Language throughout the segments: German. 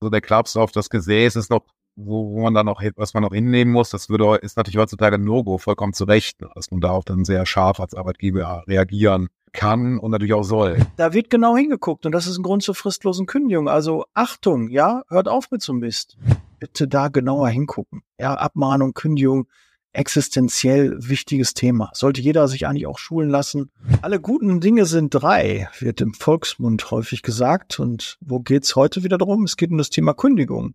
so der Klaps auf das Gesäß ist noch, wo, wo man dann noch, was man noch hinnehmen muss. Das würde, ist natürlich heutzutage ein No-Go, vollkommen zu Recht, dass man da auch dann sehr scharf als Arbeitgeber reagieren kann und natürlich auch soll. Da wird genau hingeguckt und das ist ein Grund zur fristlosen Kündigung. Also Achtung, ja, hört auf mit so Mist. Bitte da genauer hingucken. Ja, Abmahnung, Kündigung, existenziell wichtiges Thema. Sollte jeder sich eigentlich auch schulen lassen. Alle guten Dinge sind drei, wird im Volksmund häufig gesagt. Und wo geht's heute wieder drum? Es geht um das Thema Kündigung.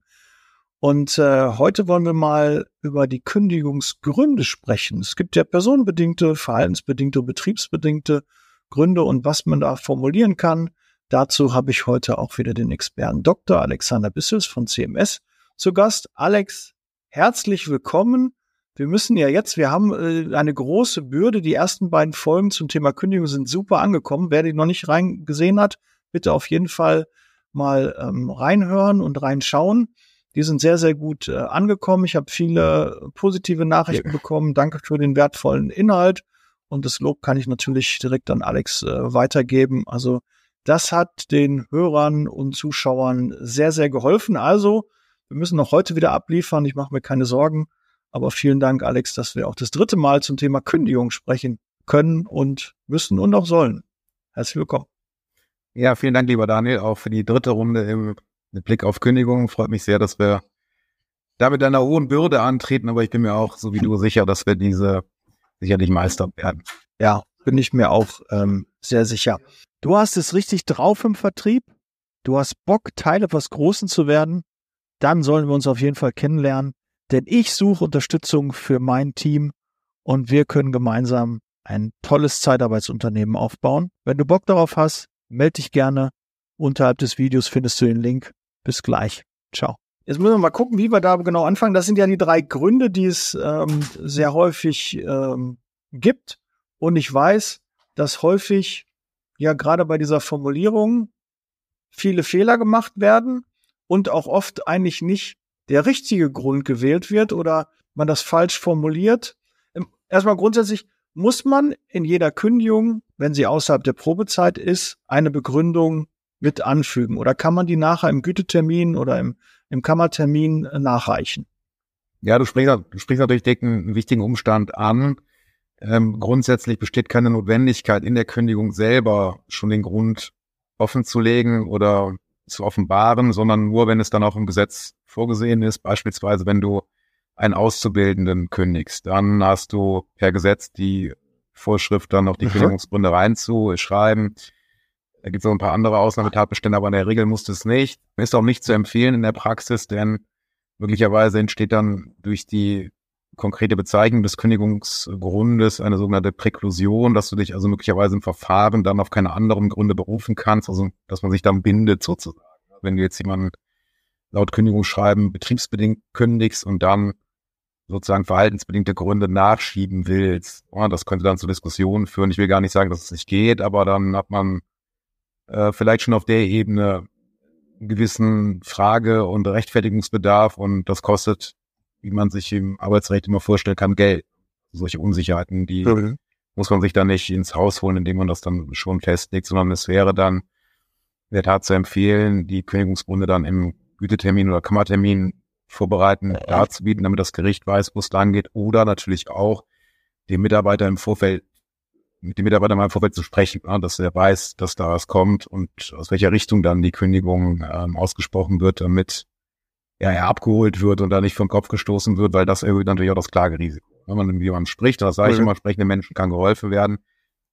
Und äh, heute wollen wir mal über die Kündigungsgründe sprechen. Es gibt ja personenbedingte, verhaltensbedingte, betriebsbedingte Gründe und was man da formulieren kann. Dazu habe ich heute auch wieder den Experten Dr. Alexander Bissels von CMS zu Gast. Alex, herzlich willkommen. Wir müssen ja jetzt, wir haben äh, eine große Bürde. Die ersten beiden Folgen zum Thema Kündigung sind super angekommen. Wer die noch nicht reingesehen hat, bitte auf jeden Fall mal ähm, reinhören und reinschauen. Die sind sehr, sehr gut äh, angekommen. Ich habe viele positive Nachrichten ja. bekommen. Danke für den wertvollen Inhalt. Und das Lob kann ich natürlich direkt an Alex äh, weitergeben. Also das hat den Hörern und Zuschauern sehr, sehr geholfen. Also wir müssen noch heute wieder abliefern. Ich mache mir keine Sorgen. Aber vielen Dank, Alex, dass wir auch das dritte Mal zum Thema Kündigung sprechen können und müssen und auch sollen. Herzlich willkommen. Ja, vielen Dank, lieber Daniel, auch für die dritte Runde im Blick auf Kündigung. Freut mich sehr, dass wir da mit einer hohen Bürde antreten, aber ich bin mir auch, so wie du, sicher, dass wir diese sicherlich meistern werden. Ja, bin ich mir auch ähm, sehr sicher. Du hast es richtig drauf im Vertrieb. Du hast Bock, Teil etwas Großen zu werden. Dann sollen wir uns auf jeden Fall kennenlernen, denn ich suche Unterstützung für mein Team und wir können gemeinsam ein tolles Zeitarbeitsunternehmen aufbauen. Wenn du Bock darauf hast, melde dich gerne. Unterhalb des Videos findest du den Link. Bis gleich. Ciao. Jetzt müssen wir mal gucken, wie wir da genau anfangen. Das sind ja die drei Gründe, die es ähm, sehr häufig ähm, gibt. Und ich weiß, dass häufig ja gerade bei dieser Formulierung viele Fehler gemacht werden und auch oft eigentlich nicht der richtige Grund gewählt wird oder man das falsch formuliert. Ähm, erstmal grundsätzlich muss man in jeder Kündigung, wenn sie außerhalb der Probezeit ist, eine Begründung mit anfügen? Oder kann man die nachher im Gütetermin oder im im Kammertermin äh, nachreichen. Ja, du sprichst, du sprichst natürlich einen wichtigen Umstand an. Ähm, grundsätzlich besteht keine Notwendigkeit in der Kündigung selber schon den Grund offen zu legen oder zu offenbaren, sondern nur, wenn es dann auch im Gesetz vorgesehen ist. Beispielsweise, wenn du einen Auszubildenden kündigst, dann hast du per Gesetz die Vorschrift, dann noch die mhm. Kündigungsgründe reinzuschreiben. Da gibt es noch ein paar andere Ausnahmetatbestände, aber in der Regel muss es nicht. Ist auch nicht zu empfehlen in der Praxis, denn möglicherweise entsteht dann durch die konkrete Bezeichnung des Kündigungsgrundes eine sogenannte Präklusion, dass du dich also möglicherweise im Verfahren dann auf keine anderen Gründe berufen kannst, also dass man sich dann bindet sozusagen. Wenn du jetzt jemanden laut Kündigungsschreiben betriebsbedingt kündigst und dann sozusagen verhaltensbedingte Gründe nachschieben willst, das könnte dann zu Diskussionen führen. Ich will gar nicht sagen, dass es nicht geht, aber dann hat man äh, vielleicht schon auf der Ebene einen gewissen Frage- und Rechtfertigungsbedarf und das kostet, wie man sich im Arbeitsrecht immer vorstellen kann, Geld. Solche Unsicherheiten, die mhm. muss man sich da nicht ins Haus holen, indem man das dann schon festlegt, sondern es wäre dann in der Tat zu empfehlen, die Kündigungsgründe dann im Gütetermin oder Kammertermin vorbereiten, darzubieten, damit das Gericht weiß, wo es lang geht, oder natürlich auch dem Mitarbeiter im Vorfeld mit dem Mitarbeiter mal im Vorfeld zu sprechen, ja, dass er weiß, dass da was kommt und aus welcher Richtung dann die Kündigung ähm, ausgesprochen wird, damit ja, er abgeholt wird und da nicht vom Kopf gestoßen wird, weil das erhöht natürlich auch das Klagerisiko. Wenn man mit jemandem spricht, das sage ich mhm. immer, sprechende Menschen kann geholfen werden,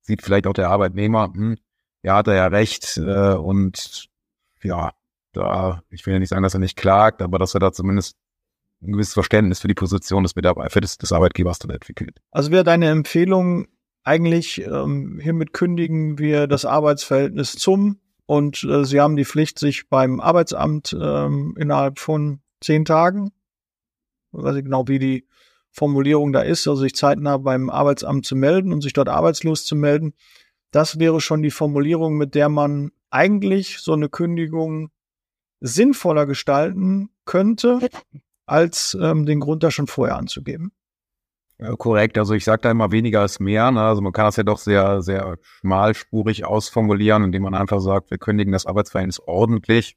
sieht vielleicht auch der Arbeitnehmer, hm, ja, hat er ja recht äh, und ja, da, ich will ja nicht sagen, dass er nicht klagt, aber dass er da zumindest ein gewisses Verständnis für die Position des Mitarbeiters, des, Arbeitgebers dann entwickelt. Also wäre deine Empfehlung, eigentlich ähm, hiermit kündigen wir das Arbeitsverhältnis zum und äh, Sie haben die Pflicht, sich beim Arbeitsamt ähm, innerhalb von zehn Tagen, weiß ich genau, wie die Formulierung da ist, also sich zeitnah beim Arbeitsamt zu melden und sich dort arbeitslos zu melden. Das wäre schon die Formulierung, mit der man eigentlich so eine Kündigung sinnvoller gestalten könnte, als ähm, den Grund da schon vorher anzugeben. Ja, korrekt. Also ich sage da immer weniger ist mehr. Ne? Also man kann das ja doch sehr, sehr schmalspurig ausformulieren, indem man einfach sagt, wir kündigen das Arbeitsverhältnis ordentlich,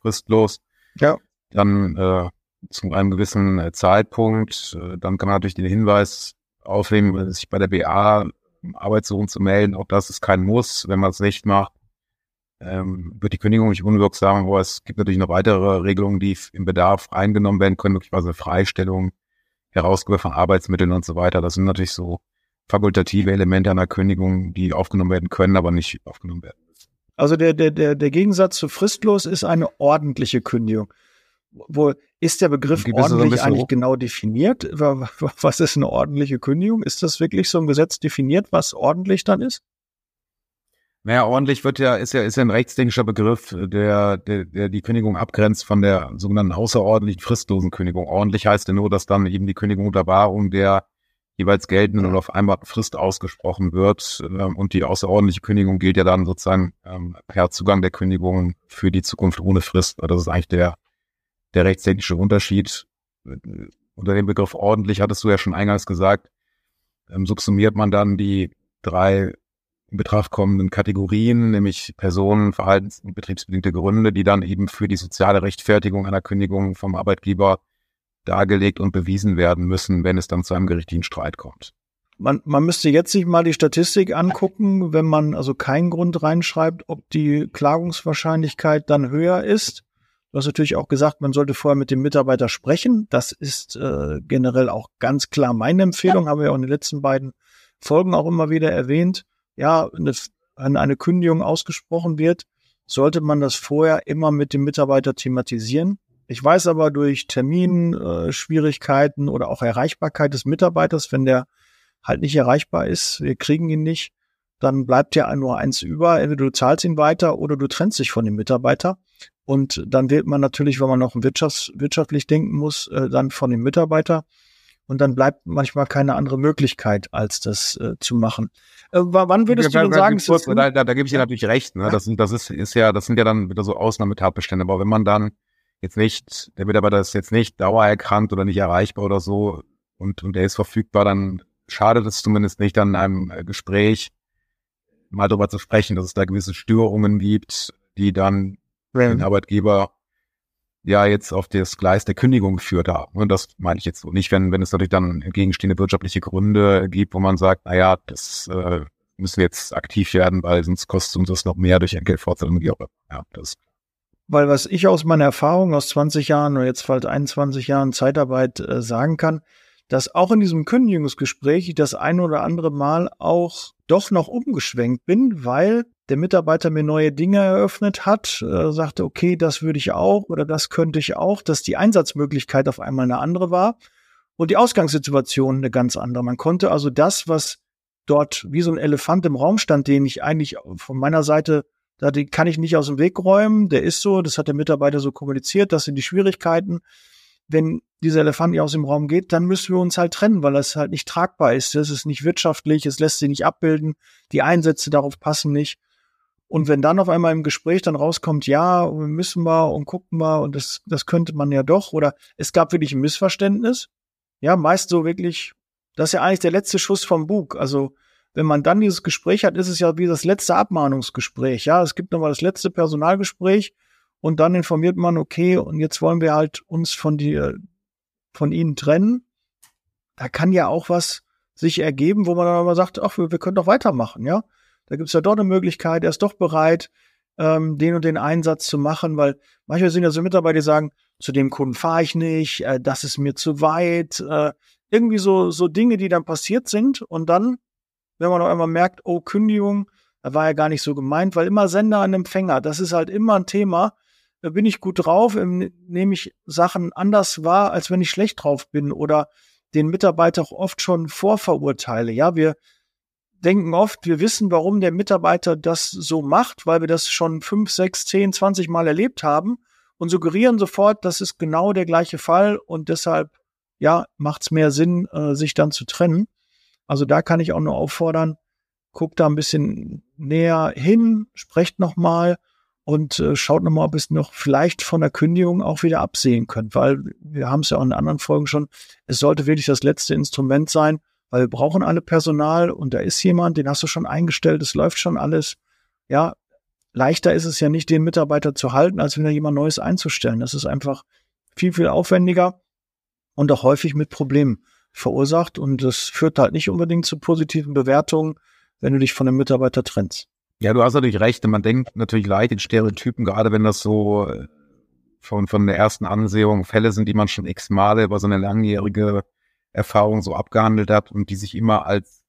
fristlos. Ja. Dann äh, zu einem gewissen äh, Zeitpunkt, äh, dann kann man natürlich den Hinweis aufnehmen, sich bei der BA Arbeitssuchen zu melden. Auch das ist kein Muss. Wenn man es nicht macht, ähm, wird die Kündigung nicht unwirksam. Aber es gibt natürlich noch weitere Regelungen, die im Bedarf eingenommen werden können, möglicherweise Freistellung, Herausgabe von Arbeitsmitteln und so weiter. Das sind natürlich so fakultative Elemente einer Kündigung, die aufgenommen werden können, aber nicht aufgenommen werden müssen. Also der, der, der, der Gegensatz zu fristlos ist eine ordentliche Kündigung. Wo ist der Begriff ordentlich so eigentlich hoch? genau definiert? Was ist eine ordentliche Kündigung? Ist das wirklich so im Gesetz definiert, was ordentlich dann ist? Naja, ordentlich wird ja, ist ja, ist ja ein rechtsdenklicher Begriff, der, der, der die Kündigung abgrenzt von der sogenannten außerordentlichen fristlosen Kündigung. Ordentlich heißt ja nur, dass dann eben die Kündigung unter Wahrung der jeweils geltenden oder vereinbarten Frist ausgesprochen wird. Ähm, und die außerordentliche Kündigung gilt ja dann sozusagen ähm, per Zugang der Kündigung für die Zukunft ohne Frist. Das ist eigentlich der, der rechtstechnische Unterschied. Unter dem Begriff ordentlich hattest du ja schon eingangs gesagt, ähm, subsumiert man dann die drei in Betracht kommenden Kategorien, nämlich Personen, Verhaltens- und betriebsbedingte Gründe, die dann eben für die soziale Rechtfertigung einer Kündigung vom Arbeitgeber dargelegt und bewiesen werden müssen, wenn es dann zu einem gerichtlichen Streit kommt. Man, man müsste jetzt sich mal die Statistik angucken, wenn man also keinen Grund reinschreibt, ob die Klagungswahrscheinlichkeit dann höher ist. Du hast natürlich auch gesagt, man sollte vorher mit dem Mitarbeiter sprechen. Das ist äh, generell auch ganz klar meine Empfehlung, haben wir auch in den letzten beiden Folgen auch immer wieder erwähnt. Ja, wenn eine Kündigung ausgesprochen wird, sollte man das vorher immer mit dem Mitarbeiter thematisieren. Ich weiß aber durch Terminschwierigkeiten äh, oder auch Erreichbarkeit des Mitarbeiters, wenn der halt nicht erreichbar ist, wir kriegen ihn nicht, dann bleibt ja nur eins über. Entweder du zahlst ihn weiter oder du trennst dich von dem Mitarbeiter. Und dann wählt man natürlich, wenn man noch wirtschafts wirtschaftlich denken muss, äh, dann von dem Mitarbeiter. Und dann bleibt manchmal keine andere Möglichkeit, als das äh, zu machen. Äh, wann würdest ja, du denn sagen, kurz, da, da, da gebe ich dir natürlich recht. Ne? Ja. Das, sind, das ist, ist ja, das sind ja dann wieder so Ausnahmetatbestände. Aber wenn man dann jetzt nicht, der Mitarbeiter ist jetzt nicht dauererkrankt oder nicht erreichbar oder so und, und der ist verfügbar, dann schadet es zumindest nicht an einem äh, Gespräch mal darüber zu sprechen, dass es da gewisse Störungen gibt, die dann ja. den Arbeitgeber ja jetzt auf das Gleis der Kündigung geführt haben. Und das meine ich jetzt so nicht, wenn, wenn es natürlich dann entgegenstehende wirtschaftliche Gründe gibt, wo man sagt, na ja, das äh, müssen wir jetzt aktiv werden, weil sonst kostet uns das noch mehr durch Entgeltfortzahlung, wie auch. Ja, das weil was ich aus meiner Erfahrung aus 20 Jahren oder jetzt bald 21 Jahren Zeitarbeit äh, sagen kann, dass auch in diesem Kündigungsgespräch ich das ein oder andere Mal auch doch noch umgeschwenkt bin, weil der Mitarbeiter mir neue Dinge eröffnet hat, äh, sagte, okay, das würde ich auch oder das könnte ich auch, dass die Einsatzmöglichkeit auf einmal eine andere war und die Ausgangssituation eine ganz andere. Man konnte also das, was dort wie so ein Elefant im Raum stand, den ich eigentlich von meiner Seite da die kann ich nicht aus dem Weg räumen. Der ist so, das hat der Mitarbeiter so kommuniziert, das sind die Schwierigkeiten. Wenn dieser Elefant nicht aus dem Raum geht, dann müssen wir uns halt trennen, weil das halt nicht tragbar ist. Das ist nicht wirtschaftlich, es lässt sich nicht abbilden, die Einsätze darauf passen nicht. Und wenn dann auf einmal im Gespräch dann rauskommt, ja, müssen wir und gucken wir und das, das könnte man ja doch, oder es gab wirklich ein Missverständnis, ja, meist so wirklich, das ist ja eigentlich der letzte Schuss vom Bug. Also wenn man dann dieses Gespräch hat, ist es ja wie das letzte Abmahnungsgespräch. Ja, es gibt nochmal das letzte Personalgespräch und dann informiert man, okay, und jetzt wollen wir halt uns von dir, von ihnen trennen. Da kann ja auch was sich ergeben, wo man dann aber sagt, ach, wir, wir können doch weitermachen, ja. Da gibt's ja doch eine Möglichkeit, er ist doch bereit, ähm, den und den Einsatz zu machen, weil manchmal sind ja so Mitarbeiter, die sagen, zu dem Kunden fahre ich nicht, äh, das ist mir zu weit, äh, irgendwie so, so Dinge, die dann passiert sind und dann wenn man auf einmal merkt, oh, Kündigung, da war ja gar nicht so gemeint, weil immer Sender an Empfänger, das ist halt immer ein Thema. Bin ich gut drauf, nehme ich Sachen anders wahr, als wenn ich schlecht drauf bin oder den Mitarbeiter auch oft schon vorverurteile. Ja, wir denken oft, wir wissen, warum der Mitarbeiter das so macht, weil wir das schon fünf, sechs, zehn, zwanzig Mal erlebt haben und suggerieren sofort, das ist genau der gleiche Fall und deshalb, ja, macht es mehr Sinn, äh, sich dann zu trennen. Also da kann ich auch nur auffordern, guckt da ein bisschen näher hin, sprecht nochmal und äh, schaut nochmal, ob es noch vielleicht von der Kündigung auch wieder absehen könnt, weil wir haben es ja auch in anderen Folgen schon, es sollte wirklich das letzte Instrument sein, weil wir brauchen alle Personal und da ist jemand, den hast du schon eingestellt, es läuft schon alles. Ja, leichter ist es ja nicht, den Mitarbeiter zu halten, als wenn er jemand Neues einzustellen. Das ist einfach viel, viel aufwendiger und auch häufig mit Problemen verursacht. Und das führt halt nicht unbedingt zu positiven Bewertungen, wenn du dich von einem Mitarbeiter trennst. Ja, du hast natürlich recht. Man denkt natürlich leicht in Stereotypen, gerade wenn das so äh, von, von der ersten Ansehung Fälle sind, die man schon x Male über so eine langjährige Erfahrung so abgehandelt hat und die sich immer als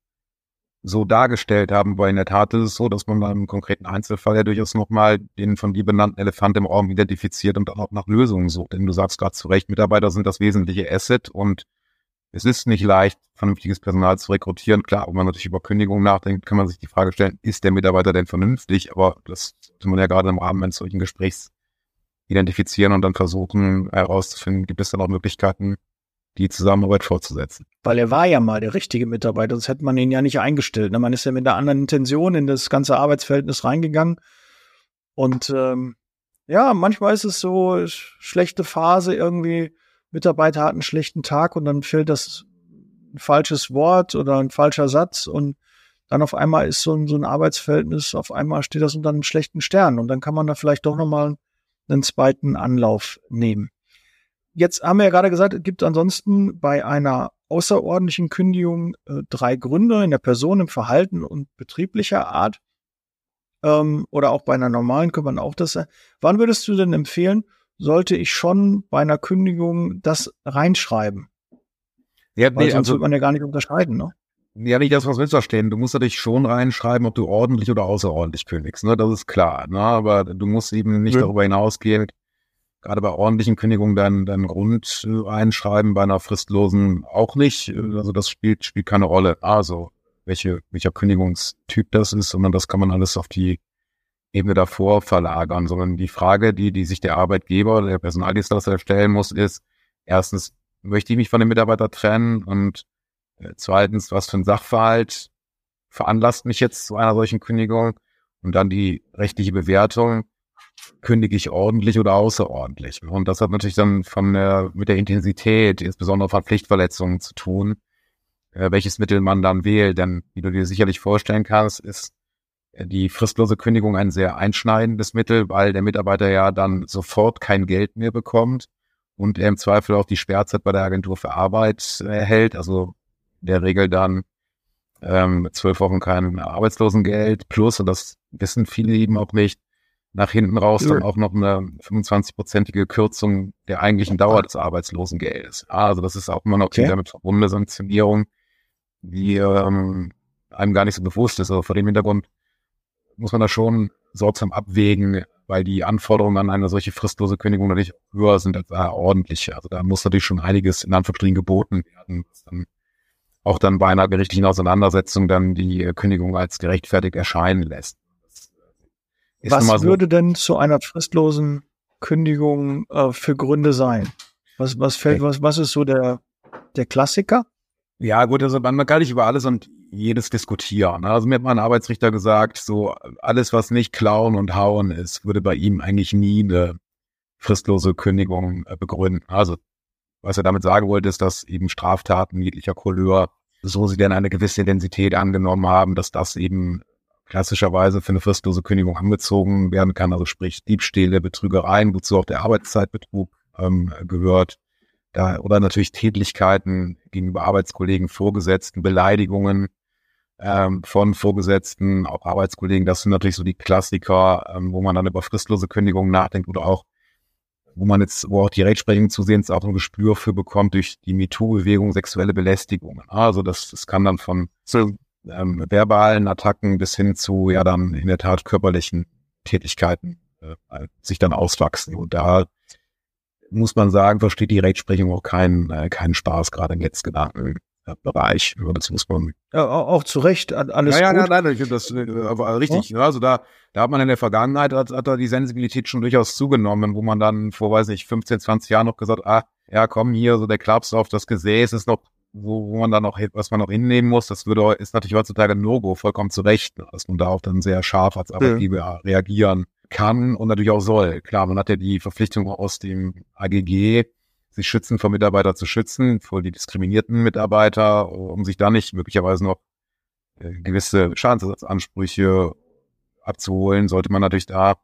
so dargestellt haben, weil in der Tat ist es so, dass man beim konkreten Einzelfall ja durchaus nochmal den von dir benannten Elefant im Raum identifiziert und dann auch nach Lösungen sucht. Denn du sagst gerade zu Recht, Mitarbeiter sind das wesentliche Asset und es ist nicht leicht, vernünftiges Personal zu rekrutieren. Klar, wenn man natürlich über Kündigung nachdenkt, kann man sich die Frage stellen, ist der Mitarbeiter denn vernünftig? Aber das sollte man ja gerade im Rahmen eines solchen Gesprächs identifizieren und dann versuchen herauszufinden, gibt es dann auch Möglichkeiten, die Zusammenarbeit fortzusetzen. Weil er war ja mal der richtige Mitarbeiter, sonst hätte man ihn ja nicht eingestellt. Ne? Man ist ja mit einer anderen Intention in das ganze Arbeitsverhältnis reingegangen. Und ähm, ja, manchmal ist es so, schlechte Phase irgendwie, Mitarbeiter hat einen schlechten Tag und dann fehlt das ein falsches Wort oder ein falscher Satz und dann auf einmal ist so ein, so ein Arbeitsverhältnis, auf einmal steht das unter einem schlechten Stern und dann kann man da vielleicht doch nochmal einen zweiten Anlauf nehmen. Jetzt haben wir ja gerade gesagt, es gibt ansonsten bei einer außerordentlichen Kündigung äh, drei Gründe in der Person, im Verhalten und betrieblicher Art. Ähm, oder auch bei einer normalen kann man auch das. Wann würdest du denn empfehlen, sollte ich schon bei einer Kündigung das reinschreiben? Ja, nee, Weil sonst also, wird man ja gar nicht unterscheiden, ne? Ja, nicht das, was missverstehen. Du musst natürlich schon reinschreiben, ob du ordentlich oder außerordentlich kündigst, ne? Das ist klar, ne? Aber du musst eben nicht ja. darüber hinausgehen, gerade bei ordentlichen Kündigungen deinen, deinen Grund äh, einschreiben, bei einer fristlosen auch nicht. Also das spielt, spielt keine Rolle. Also welche, welcher Kündigungstyp das ist, sondern das kann man alles auf die Ebene davor verlagern, sondern die Frage, die, die sich der Arbeitgeber, der Personaldienstleister stellen muss, ist, erstens, möchte ich mich von dem Mitarbeiter trennen und äh, zweitens, was für ein Sachverhalt veranlasst mich jetzt zu einer solchen Kündigung und dann die rechtliche Bewertung, kündige ich ordentlich oder außerordentlich. Und das hat natürlich dann von der, mit der Intensität, insbesondere von Pflichtverletzungen zu tun, äh, welches Mittel man dann wählt. Denn wie du dir sicherlich vorstellen kannst, ist die fristlose Kündigung ein sehr einschneidendes Mittel, weil der Mitarbeiter ja dann sofort kein Geld mehr bekommt und er im Zweifel auch die Sperrzeit bei der Agentur für Arbeit erhält. Also in der Regel dann ähm, zwölf Wochen kein Arbeitslosengeld plus, und das wissen viele eben auch nicht, nach hinten raus dann auch noch eine 25-prozentige Kürzung der eigentlichen Dauer des Arbeitslosengeldes. Also das ist auch immer noch okay. die damit verbundene Sanktionierung, die ähm, einem gar nicht so bewusst ist. Also vor dem Hintergrund muss man da schon sorgsam abwägen, weil die Anforderungen an eine solche fristlose Kündigung natürlich höher sind als eine ordentliche. Also da muss natürlich schon einiges in Anführungsstrichen geboten werden, was dann auch dann bei einer gerichtlichen Auseinandersetzung dann die Kündigung als gerechtfertigt erscheinen lässt. Ist was so. würde denn zu einer fristlosen Kündigung äh, für Gründe sein? Was, was fällt, was, was ist so der, der Klassiker? Ja, gut, also man kann nicht über alles und jedes diskutieren. Ne? Also mir hat mal ein Arbeitsrichter gesagt, so alles, was nicht klauen und hauen ist, würde bei ihm eigentlich nie eine fristlose Kündigung äh, begründen. Also was er damit sagen wollte, ist, dass eben Straftaten jeglicher Couleur, so sie denn eine gewisse Intensität angenommen haben, dass das eben klassischerweise für eine fristlose Kündigung angezogen werden kann, also sprich Diebstähle, Betrügereien, wozu auch der Arbeitszeitbetrug ähm, gehört, da, oder natürlich Tätlichkeiten gegenüber Arbeitskollegen, Vorgesetzten, Beleidigungen ähm, von Vorgesetzten, auch Arbeitskollegen, das sind natürlich so die Klassiker, ähm, wo man dann über fristlose Kündigungen nachdenkt oder auch wo man jetzt, wo auch die Rechtsprechung zusehends auch ein Gespür für bekommt durch die MeToo-Bewegung sexuelle Belästigungen. Also das, das kann dann von ähm, verbalen Attacken bis hin zu ja dann in der Tat körperlichen Tätigkeiten äh, sich dann auswachsen. Und da muss man sagen, versteht die Rechtsprechung auch keinen, äh, keinen Spaß, gerade im letztgenannten äh, Bereich. Das muss man. Ja, auch zu Recht, alles ja, ja, gut. Nein, nein, ich finde das äh, aber richtig. Ja? Also da, da hat man in der Vergangenheit, hat, hat da die Sensibilität schon durchaus zugenommen, wo man dann vor, weiß ich, 15, 20 Jahren noch gesagt, ah, ja, komm hier, so der Klaps auf das Gesäß ist noch wo, wo man dann noch, was man noch hinnehmen muss, das würde, ist natürlich heutzutage ein No-Go, vollkommen zu Recht, ne, dass man da auch dann sehr scharf als Arbeitgeber ja. reagieren kann und natürlich auch soll. Klar, man hat ja die Verpflichtung aus dem AGG, sich schützen vor Mitarbeiter zu schützen, vor die diskriminierten Mitarbeiter, um sich da nicht möglicherweise noch äh, gewisse Schadensersatzansprüche abzuholen, sollte man natürlich da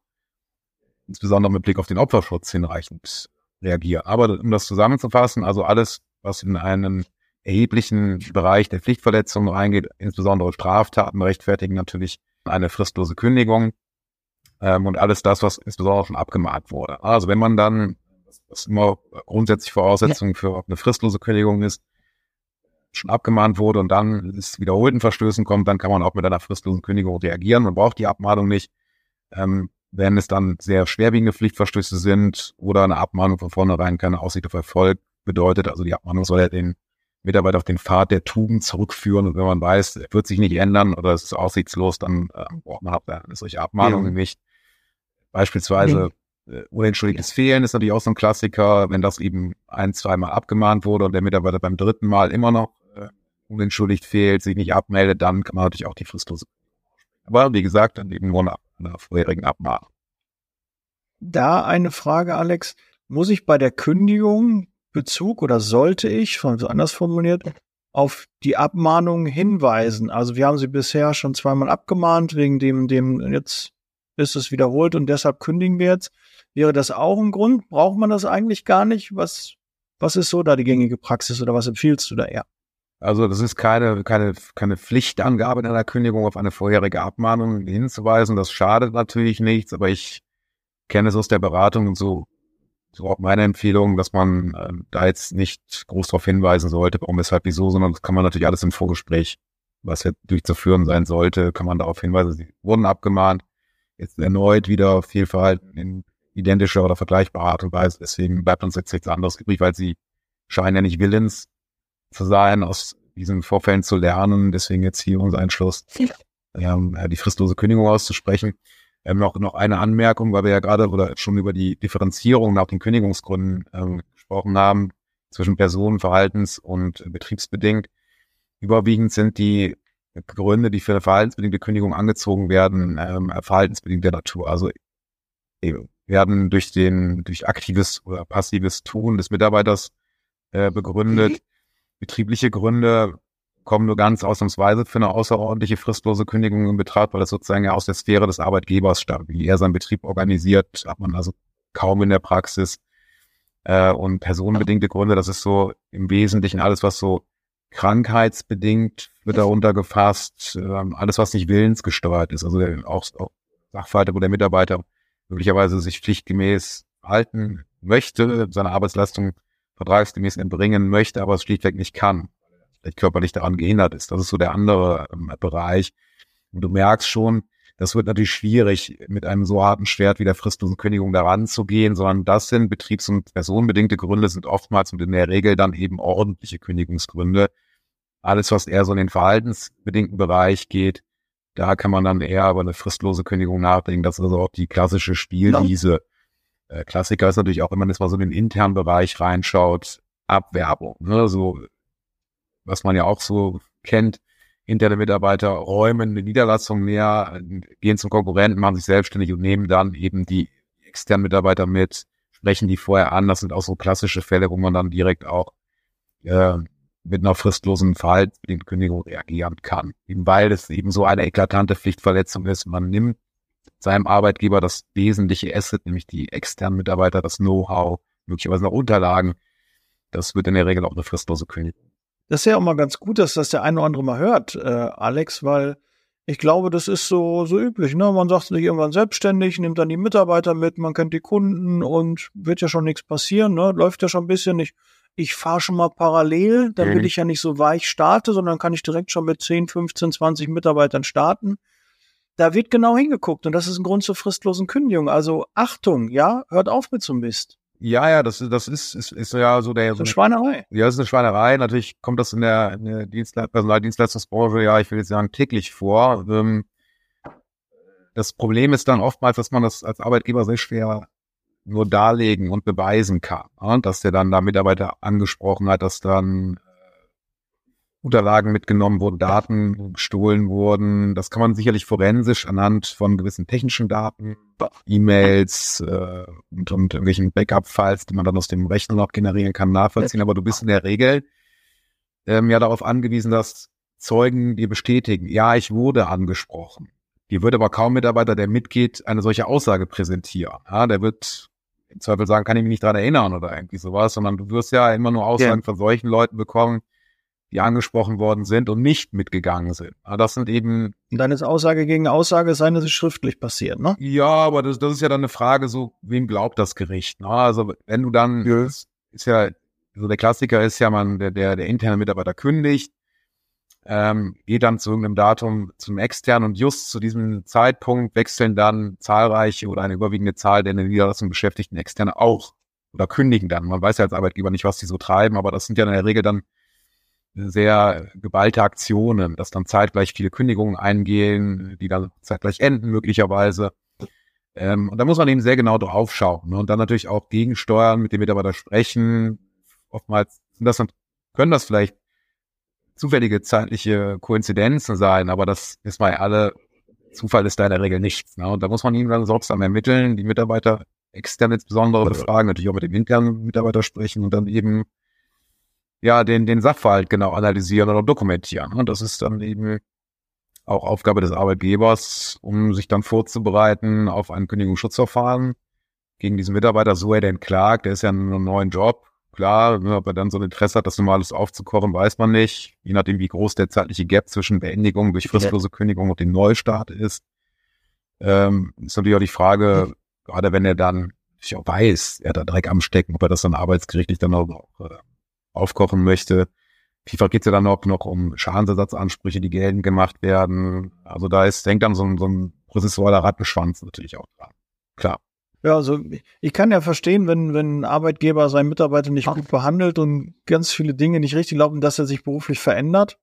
insbesondere mit Blick auf den Opferschutz hinreichend reagieren. Aber um das zusammenzufassen, also alles, was in einen erheblichen Bereich der Pflichtverletzung reingeht, insbesondere Straftaten, rechtfertigen natürlich eine fristlose Kündigung ähm, und alles das, was insbesondere schon abgemahnt wurde. Also wenn man dann, was immer grundsätzlich Voraussetzung ja. für eine fristlose Kündigung ist, schon abgemahnt wurde und dann es wiederholten Verstößen kommt, dann kann man auch mit einer fristlosen Kündigung reagieren. Man braucht die Abmahnung nicht. Ähm, wenn es dann sehr schwerwiegende Pflichtverstöße sind oder eine Abmahnung von vornherein keine Aussicht auf Erfolg bedeutet, also die Abmahnung soll ja den Mitarbeiter auf den Pfad der Tugend zurückführen und wenn man weiß, er wird sich nicht ändern oder es ist aussichtslos, dann äh, braucht man auch solche Abmahnungen ja. nicht. Beispielsweise äh, unentschuldigtes ja. Fehlen ist natürlich auch so ein Klassiker, wenn das eben ein, zweimal abgemahnt wurde und der Mitarbeiter beim dritten Mal immer noch äh, unentschuldigt fehlt, sich nicht abmeldet, dann kann man natürlich auch die fristlose. Aber wie gesagt, dann eben nur nach einer vorherigen Abmahnung. Da eine Frage, Alex. Muss ich bei der Kündigung Bezug oder sollte ich, so anders formuliert, auf die Abmahnung hinweisen? Also wir haben sie bisher schon zweimal abgemahnt, wegen dem, dem, jetzt ist es wiederholt und deshalb kündigen wir jetzt. Wäre das auch ein Grund? Braucht man das eigentlich gar nicht? Was, was ist so da die gängige Praxis oder was empfiehlst du da eher? Also das ist keine, keine, keine Pflichtangabe in einer Kündigung auf eine vorherige Abmahnung hinzuweisen. Das schadet natürlich nichts, aber ich kenne es aus der Beratung und so, so auch meine Empfehlung, dass man äh, da jetzt nicht groß darauf hinweisen sollte, warum, weshalb, wieso, sondern das kann man natürlich alles im Vorgespräch, was ja durchzuführen sein sollte, kann man darauf hinweisen, sie wurden abgemahnt, jetzt erneut wieder Fehlverhalten in identischer oder vergleichbarer Art und Weise. Deswegen bleibt uns jetzt nichts anderes übrig, weil sie scheinen ja nicht willens zu sein, aus diesen Vorfällen zu lernen. Deswegen jetzt hier unser Entschluss, ähm, die fristlose Kündigung auszusprechen. Ähm, noch, noch eine Anmerkung, weil wir ja gerade oder schon über die Differenzierung nach den Kündigungsgründen ähm, gesprochen haben zwischen Personenverhaltens- und betriebsbedingt. Überwiegend sind die Gründe, die für eine verhaltensbedingte Kündigung angezogen werden, ähm, verhaltensbedingter Natur. Also äh, werden durch den durch aktives oder passives Tun des Mitarbeiters äh, begründet. Mhm. Betriebliche Gründe kommen nur ganz ausnahmsweise für eine außerordentliche fristlose Kündigung in Betracht, weil das sozusagen ja aus der Sphäre des Arbeitgebers stammt. Wie er seinen Betrieb organisiert, hat man also kaum in der Praxis. Äh, und personenbedingte Gründe, das ist so im Wesentlichen alles, was so krankheitsbedingt wird darunter gefasst, äh, alles, was nicht willensgesteuert ist. Also der, auch, auch Sachverhalte, wo der Mitarbeiter möglicherweise sich pflichtgemäß halten möchte, seine Arbeitsleistung vertragsgemäß erbringen möchte, aber es schlichtweg nicht kann vielleicht körperlich daran gehindert ist. Das ist so der andere ähm, Bereich. Und du merkst schon, das wird natürlich schwierig, mit einem so harten Schwert wie der fristlosen Kündigung daran zu gehen, sondern das sind betriebs- und personenbedingte Gründe, sind oftmals und in der Regel dann eben ordentliche Kündigungsgründe. Alles, was eher so in den verhaltensbedingten Bereich geht, da kann man dann eher über eine fristlose Kündigung nachdenken. Das ist also auch die klassische Spielwiese. Ja. Äh, Klassiker ist natürlich auch, wenn man jetzt mal so in den internen Bereich reinschaut, Abwerbung. Ne? So was man ja auch so kennt, interne Mitarbeiter räumen eine Niederlassung näher, gehen zum Konkurrenten, machen sich selbstständig und nehmen dann eben die externen Mitarbeiter mit, sprechen die vorher an. Das sind auch so klassische Fälle, wo man dann direkt auch äh, mit einer fristlosen Verhaltenskündigung reagieren kann. Eben weil es eben so eine eklatante Pflichtverletzung ist. Man nimmt seinem Arbeitgeber das wesentliche Asset, nämlich die externen Mitarbeiter, das Know-how, möglicherweise noch Unterlagen. Das wird in der Regel auch eine fristlose Kündigung. Das ist ja auch mal ganz gut, dass das der eine oder andere mal hört, äh, Alex, weil ich glaube, das ist so, so üblich. Ne? Man sagt sich irgendwann selbstständig, nimmt dann die Mitarbeiter mit, man kennt die Kunden und wird ja schon nichts passieren, ne? läuft ja schon ein bisschen. Ich, ich fahre schon mal parallel, damit mhm. ich ja nicht so weich starte, sondern kann ich direkt schon mit 10, 15, 20 Mitarbeitern starten. Da wird genau hingeguckt und das ist ein Grund zur fristlosen Kündigung. Also Achtung, ja, hört auf mit so Mist. Ja, ja, das, das ist, ist, ist ja so der. So eine Schweinerei. Ja, das ist eine Schweinerei. Natürlich kommt das in der, in der Dienstle Personaldienstleistungsbranche, ja, ich will jetzt sagen, täglich vor. Ähm, das Problem ist dann oftmals, dass man das als Arbeitgeber sehr schwer nur darlegen und beweisen kann. Dass der dann da Mitarbeiter angesprochen hat, dass dann Unterlagen mitgenommen wurden, Daten gestohlen wurden. Das kann man sicherlich forensisch anhand von gewissen technischen Daten, E-Mails äh, und, und irgendwelchen Backup-Files, die man dann aus dem Rechner noch generieren kann, nachvollziehen. Aber du bist in der Regel ähm, ja darauf angewiesen, dass Zeugen dir bestätigen, ja, ich wurde angesprochen. Die wird aber kaum Mitarbeiter, der mitgeht, eine solche Aussage präsentieren. Ja, der wird im Zweifel sagen, kann ich mich nicht dran erinnern oder irgendwie sowas, sondern du wirst ja immer nur Aussagen ja. von solchen Leuten bekommen, die angesprochen worden sind und nicht mitgegangen sind. Ja, das sind eben. Und dann ist Aussage gegen Aussage sein, dass es schriftlich passiert, ne? Ja, aber das, das ist ja dann eine Frage, so, wem glaubt das Gericht? Ne? Also, wenn du dann, ja. ist, ist ja, so der Klassiker ist ja, man, der, der, der interne Mitarbeiter kündigt, ähm, geht dann zu irgendeinem Datum zum externen und just zu diesem Zeitpunkt wechseln dann zahlreiche oder eine überwiegende Zahl der in der Niederlassung beschäftigten Externe auch oder kündigen dann. Man weiß ja als Arbeitgeber nicht, was die so treiben, aber das sind ja in der Regel dann sehr geballte Aktionen, dass dann zeitgleich viele Kündigungen eingehen, die dann zeitgleich enden möglicherweise. Ähm, und da muss man eben sehr genau drauf schauen ne? und dann natürlich auch gegensteuern, mit dem Mitarbeiter sprechen. Oftmals sind das dann, können das vielleicht zufällige zeitliche Koinzidenzen sein, aber das ist mal alle, Zufall ist da in der Regel nichts. Ne? Und da muss man ihm dann sorgsam ermitteln, die Mitarbeiter extern insbesondere befragen, natürlich auch mit dem internen Mitarbeiter sprechen und dann eben ja den, den Sachverhalt genau analysieren oder dokumentieren. Und das ist dann eben auch Aufgabe des Arbeitgebers, um sich dann vorzubereiten auf ein Kündigungsschutzverfahren gegen diesen Mitarbeiter, so er denn klagt, der ist ja in einem neuen Job, Klar, ob er dann so ein Interesse hat, das nochmal alles aufzukochen, weiß man nicht. Je nachdem, wie groß der zeitliche Gap zwischen Beendigung durch fristlose Kündigung und dem Neustart ist. Ähm, ist natürlich auch die Frage, gerade wenn er dann ich auch weiß, er hat da Dreck am Stecken, ob er das dann arbeitsgerichtlich dann auch äh, aufkochen möchte. Vielfach geht es ja dann auch noch um Schadensersatzansprüche, die geltend gemacht werden. Also da ist, denkt dann so ein, so ein prozessualer Rattenschwanz natürlich auch dran. Klar. Ja, also ich kann ja verstehen, wenn, wenn ein Arbeitgeber seinen Mitarbeiter nicht gut behandelt und ganz viele Dinge nicht richtig laufen, dass er sich beruflich verändert.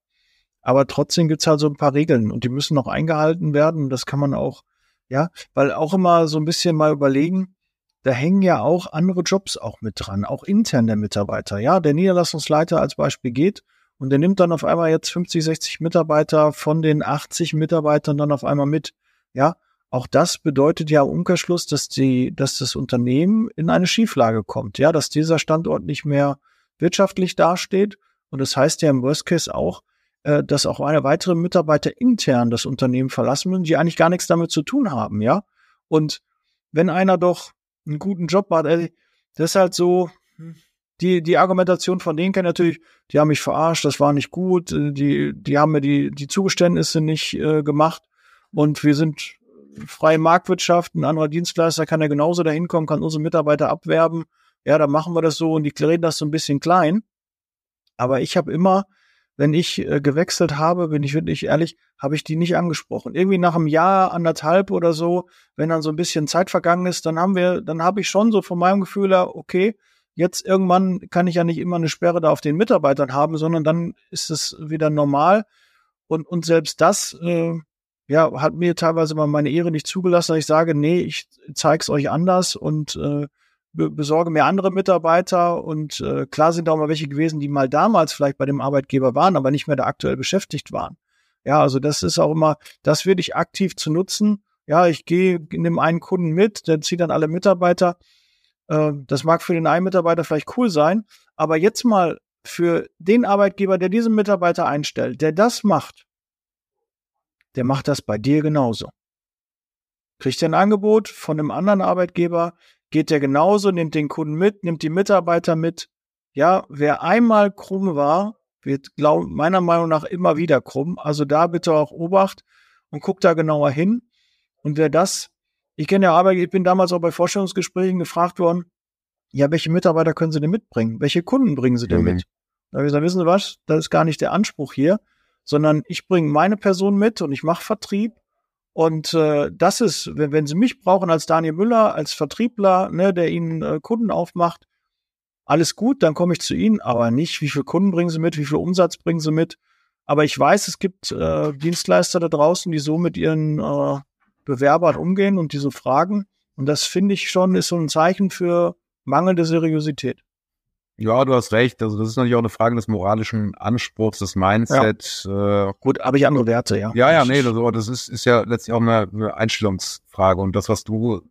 Aber trotzdem gibt's halt so ein paar Regeln und die müssen noch eingehalten werden. Das kann man auch, ja, weil auch immer so ein bisschen mal überlegen, da hängen ja auch andere Jobs auch mit dran, auch intern der Mitarbeiter. Ja, der Niederlassungsleiter als Beispiel geht und der nimmt dann auf einmal jetzt 50, 60 Mitarbeiter von den 80 Mitarbeitern dann auf einmal mit. Ja, auch das bedeutet ja Umkehrschluss, dass die, dass das Unternehmen in eine Schieflage kommt, ja, dass dieser Standort nicht mehr wirtschaftlich dasteht. Und das heißt ja im Worst Case auch, äh, dass auch eine weitere Mitarbeiter intern das Unternehmen verlassen müssen, die eigentlich gar nichts damit zu tun haben, ja. Und wenn einer doch einen guten Job hat, ey, das ist halt so, die, die Argumentation von denen kann natürlich, die haben mich verarscht, das war nicht gut, äh, die, die haben mir die, die Zugeständnisse nicht äh, gemacht und wir sind freie Marktwirtschaft, ein anderer Dienstleister kann ja genauso dahin kommen, kann unsere Mitarbeiter abwerben. Ja, dann machen wir das so und die reden das so ein bisschen klein. Aber ich habe immer, wenn ich äh, gewechselt habe, bin ich wirklich ehrlich, habe ich die nicht angesprochen. Irgendwie nach einem Jahr, anderthalb oder so, wenn dann so ein bisschen Zeit vergangen ist, dann haben wir, dann habe ich schon so von meinem Gefühl her, okay, jetzt irgendwann kann ich ja nicht immer eine Sperre da auf den Mitarbeitern haben, sondern dann ist es wieder normal. Und, und selbst das äh, ja, hat mir teilweise mal meine Ehre nicht zugelassen, dass ich sage, nee, ich zeig's euch anders und äh, be besorge mir andere Mitarbeiter und äh, klar sind da auch mal welche gewesen, die mal damals vielleicht bei dem Arbeitgeber waren, aber nicht mehr da aktuell beschäftigt waren. Ja, also das ist auch immer, das würde ich aktiv zu nutzen. Ja, ich gehe, nehme einen Kunden mit, der zieht dann alle Mitarbeiter. Äh, das mag für den einen Mitarbeiter vielleicht cool sein, aber jetzt mal für den Arbeitgeber, der diesen Mitarbeiter einstellt, der das macht, der macht das bei dir genauso. Kriegt er ein Angebot von einem anderen Arbeitgeber, geht der genauso, nimmt den Kunden mit, nimmt die Mitarbeiter mit. Ja, wer einmal krumm war, wird glaub, meiner Meinung nach immer wieder krumm. Also da bitte auch Obacht und guckt da genauer hin. Und wer das, ich kenne ja Arbeit, ich bin damals auch bei Vorstellungsgesprächen gefragt worden, ja, welche Mitarbeiter können Sie denn mitbringen? Welche Kunden bringen Sie denn mhm. mit? Da habe ich gesagt, wissen Sie was, das ist gar nicht der Anspruch hier sondern ich bringe meine Person mit und ich mache Vertrieb. Und äh, das ist, wenn, wenn Sie mich brauchen als Daniel Müller, als Vertriebler, ne, der Ihnen äh, Kunden aufmacht, alles gut, dann komme ich zu Ihnen, aber nicht, wie viel Kunden bringen Sie mit, wie viel Umsatz bringen Sie mit. Aber ich weiß, es gibt äh, Dienstleister da draußen, die so mit ihren äh, Bewerbern umgehen und die so fragen. Und das finde ich schon, ist so ein Zeichen für mangelnde Seriosität. Ja, du hast recht. Also das ist natürlich auch eine Frage des moralischen Anspruchs, des Mindset. Ja. Äh, Gut, habe ich andere Werte, ja. Ja, ja, nee, das, das ist, ist ja letztlich auch eine, eine Einstellungsfrage. Und das, was du